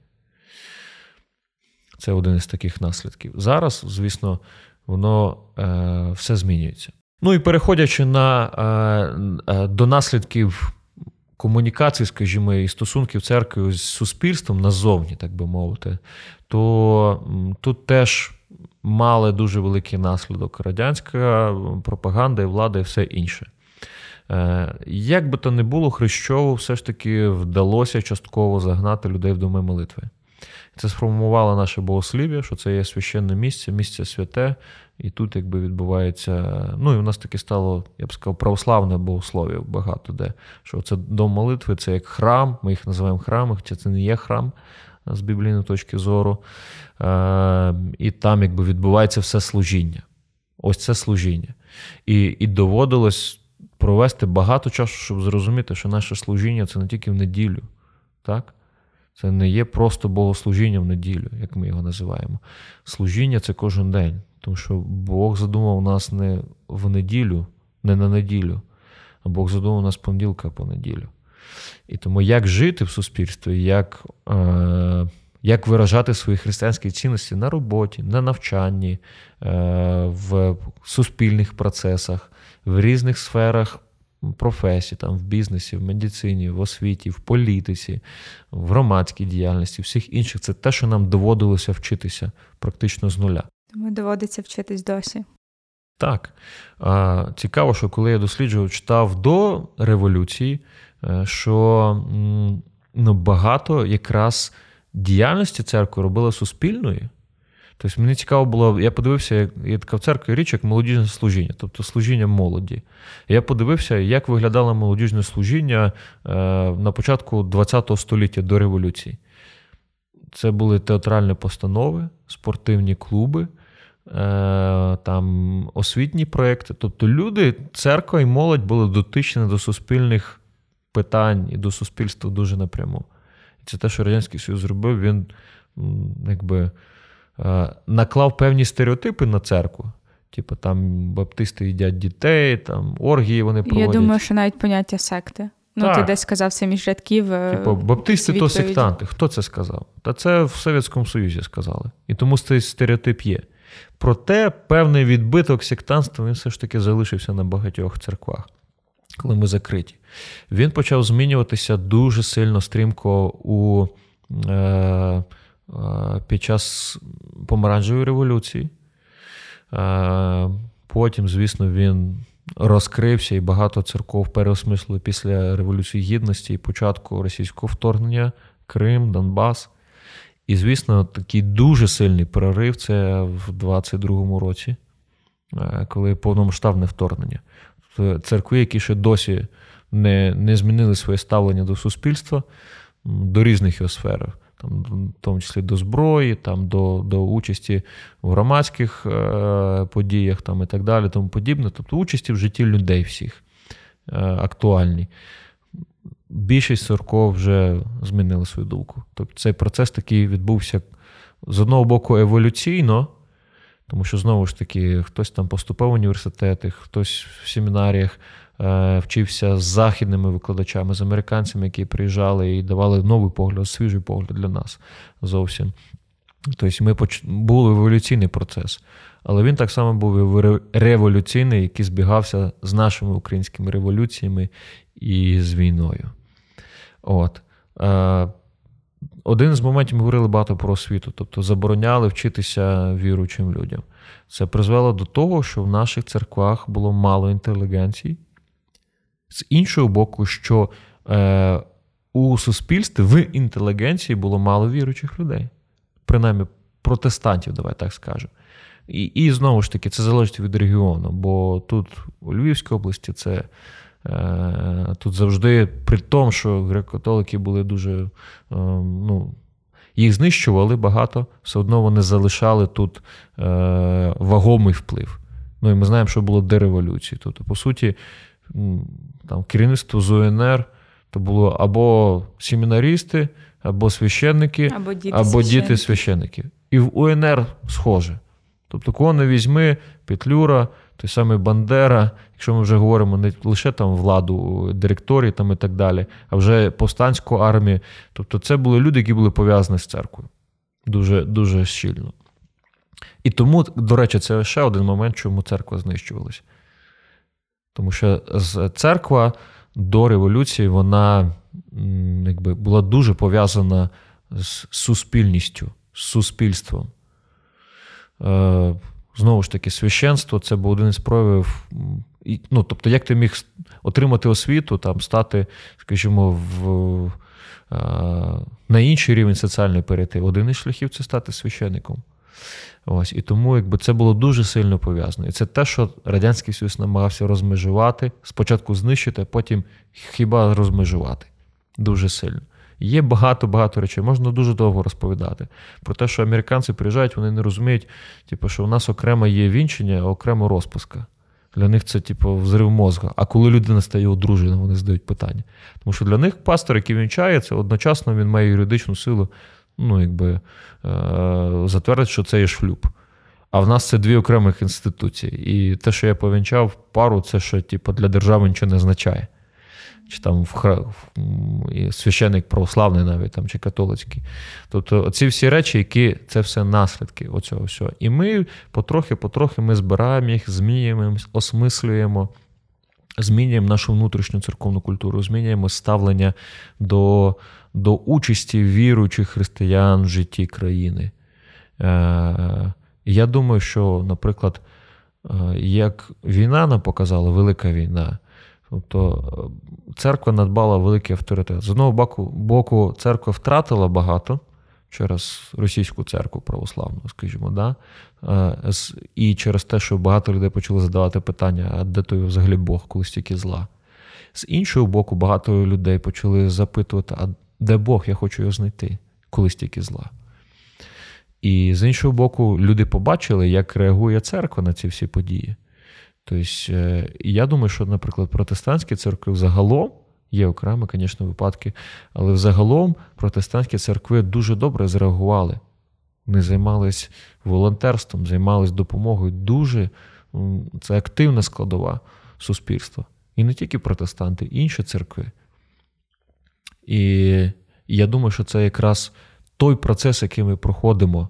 Це один із таких наслідків. Зараз, звісно, воно е, все змінюється. Ну і переходячи на, е, е, до наслідків комунікації, скажімо, і стосунків церкви з суспільством назовні, так би мовити, то тут теж мали дуже великий наслідок радянська пропаганда і влада, і все інше. Е, як би то не було, Хрещову все ж таки вдалося частково загнати людей в доми молитви. Це сформувало наше богослів'я, що це є священне місце, місце святе, і тут якби відбувається. Ну і у нас таке стало, я б сказав, православне богослов'я багато де. Що це дом молитви, це як храм, ми їх називаємо храми, хоча це не є храм з біблійної точки зору. Е, І там якби відбувається все служіння. Ось це служіння. І, І доводилось провести багато часу, щоб зрозуміти, що наше служіння це не тільки в неділю. так? Це не є просто богослужіння в неділю, як ми його називаємо. Служіння це кожен день. Тому що Бог задумав нас не в неділю, не на неділю, а Бог задумав нас понеділка по неділю. І тому як жити в суспільстві, як е, як виражати свої християнські цінності на роботі, на навчанні, в суспільних процесах, в різних сферах професій, там, в бізнесі, в медицині, в освіті, в політиці, в громадській діяльності, всіх інших це те, що нам доводилося вчитися практично з нуля. Тому доводиться вчитись досі. Так. Цікаво, що коли я досліджував, читав до революції, е, що ну, багато якраз діяльності церкви робила суспільною. Тобто мені цікаво було, я подивився, як є така в церкві річ, як молодіжне служіння, тобто служіння молоді. Я подивився, як виглядало молодіжне служіння е, на початку ХХ століття до революції. Це були театральні постанови, спортивні клуби, е, там освітні проекти. Тобто люди, церква і молодь були дотичні до суспільних питань і до суспільства дуже напряму. І це те, що Радянський Союз зробив, він якби. Е, наклав певні стереотипи на церкву. Типу, там баптисти їдять дітей, там оргії вони проводять. Я думаю, що навіть поняття секти. Ну, так. ти десь сказав це між рядків. Е, типу, баптисти то сектанти. Хто це сказав? Та це в Совєтському Союзі сказали. І тому цей стереотип є. Проте певний відбиток сектанства він все ж таки залишився на багатьох церквах, коли ми закриті. Він почав змінюватися дуже сильно стрімко у. Е- під час помаранчевої революції. Потім, звісно, він розкрився і багато церков переосмислили після Революції Гідності і початку російського вторгнення, Крим, Донбас. І, звісно, такий дуже сильний прорив це в 22-му році, коли повномасштабне вторгнення. Церкви, які ще досі не не змінили своє ставлення до суспільства, до різних його сфер там, в тому числі до зброї, там, до до участі в громадських е, подіях там, і так далі, тому подібне. Тобто участі в житті людей всіх е, актуальні. Більшість церков вже змінили свою думку. Тобто цей процес такий відбувся з одного боку еволюційно, тому що знову ж таки хтось там поступав в університети, хтось в семінаріях вчився з західними викладачами, з американцями, які приїжджали і давали новий погляд, свіжий погляд для нас зовсім. Тобто ми поч... був еволюційний процес. Але він так само був революційний, який збігався з нашими українськими революціями і з війною. От. Е, один з моментів ми говорили багато про освіту, тобто забороняли вчитися віруючим людям. Це призвело до того, що в наших церквах було мало інтелігенції, з іншого боку, що е, у суспільстві в інтелігенції було мало віруючих людей, принаймні протестантів, давай так скажемо. І і знову ж таки, це залежить від регіону, бо тут, у Львівській області, це е, тут завжди, при тому, що греко-католики були дуже, е, ну, їх знищували багато, все одно вони залишали тут е, вагомий вплив. Ну і ми знаємо, що було до революції. Тобто, по суті, там, керівництво з УНР то було або семінарісти, або священники, або діти або священники. діти священники. І в УНР схоже. Тобто, кого не візьми, Петлюра, той самий Бандера, якщо ми вже говоримо не лише там владу директорії там і так далі, а вже повстанську армію. Тобто, це були люди, які були пов'язані з церквою дуже, дуже щільно. І тому, до речі, це ще один момент, чому церква знищувалася. Тому що церква до революції вона якби, була дуже пов'язана з суспільністю, з суспільством. Е, знову ж таки, священство це був один із проявів. Ну, Тобто, як ти міг отримати освіту, там, стати, скажімо, в, е, на інший рівень соціальний перейти. Один із шляхів це стати священником. Ось І тому якби це було дуже сильно пов'язано. І це те, що Радянський Союз намагався розмежувати, спочатку знищити, а потім хіба розмежувати дуже сильно. Є багато-багато речей, можна дуже довго розповідати. Про те, що американці приїжджають, вони не розуміють, типу, що у нас окремо є вінчення, а окремо розпуска. Для них це, типу, взрив мозга. А коли людина стає одруженою, вони задають питання. Тому що для них пастор, який вінчає, це одночасно він має юридичну силу ну, якби, е, затвердить, що це є шлюб. А в нас це дві окремих інституції. І те, що я повінчав пару, це що типу, для держави нічого не означає. чи там священик православний навіть там, чи католицький. Тобто ці всі речі, які це все наслідки оцього всього. І ми потрохи-потрохи ми збираємо їх, змінюємо, осмислюємо. Змінюємо нашу внутрішню церковну культуру, змінюємо ставлення до до участі віруючих християн в житті країни. Е, Я думаю, що, наприклад, е, як війна нам показала, велика війна, тобто е, церква надбала великий авторитет. З одного боку, церква втратила багато через російську церкву православну, скажімо, да? І через те, що багато людей почали задавати питання, а де той взагалі Бог, коли стільки зла. З іншого боку, багато людей почали запитувати, а де Бог, я хочу його знайти, коли стільки зла. І з іншого боку, люди побачили, як реагує церква на ці всі події. Тобто, е, я думаю, що, наприклад, протестантські церкви загалом є окремі, звісно, випадки, але взагалом протестантські церкви дуже добре зреагували. Вони займалися волонтерством, займалися допомогою. Дуже це активна складова суспільства. І не тільки протестанти, інші церкви. І я думаю, що це якраз той процес, який ми проходимо,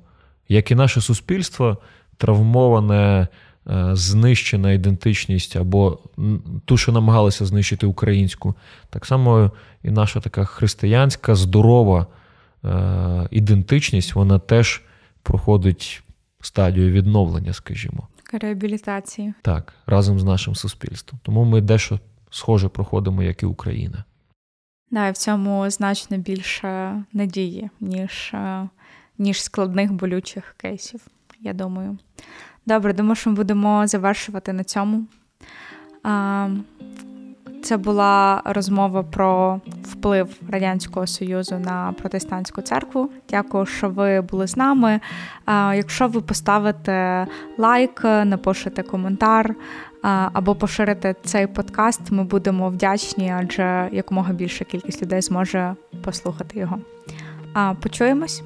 як і наше суспільство, травмоване, е, знищена ідентичність або ту, що намагалися знищити українську, так само і наша така християнська, здорова е, ідентичність, вона теж проходить стадію відновлення, скажімо. Реабілітації. Так, разом з нашим суспільством. Тому ми дещо схоже проходимо, як і Україна. Да, і в цьому значно більше надії, ніж е, ніж складних болючих кейсів, я думаю. Добре, думаю, що ми будемо завершувати на цьому. Це була розмова про вплив Радянського Союзу на протестантську церкву. Дякую, що ви були з нами. Якщо ви поставите лайк, напишете коментар або поширити цей подкаст, ми будемо вдячні, адже якомога більша кількість людей зможе послухати його. Почуємось.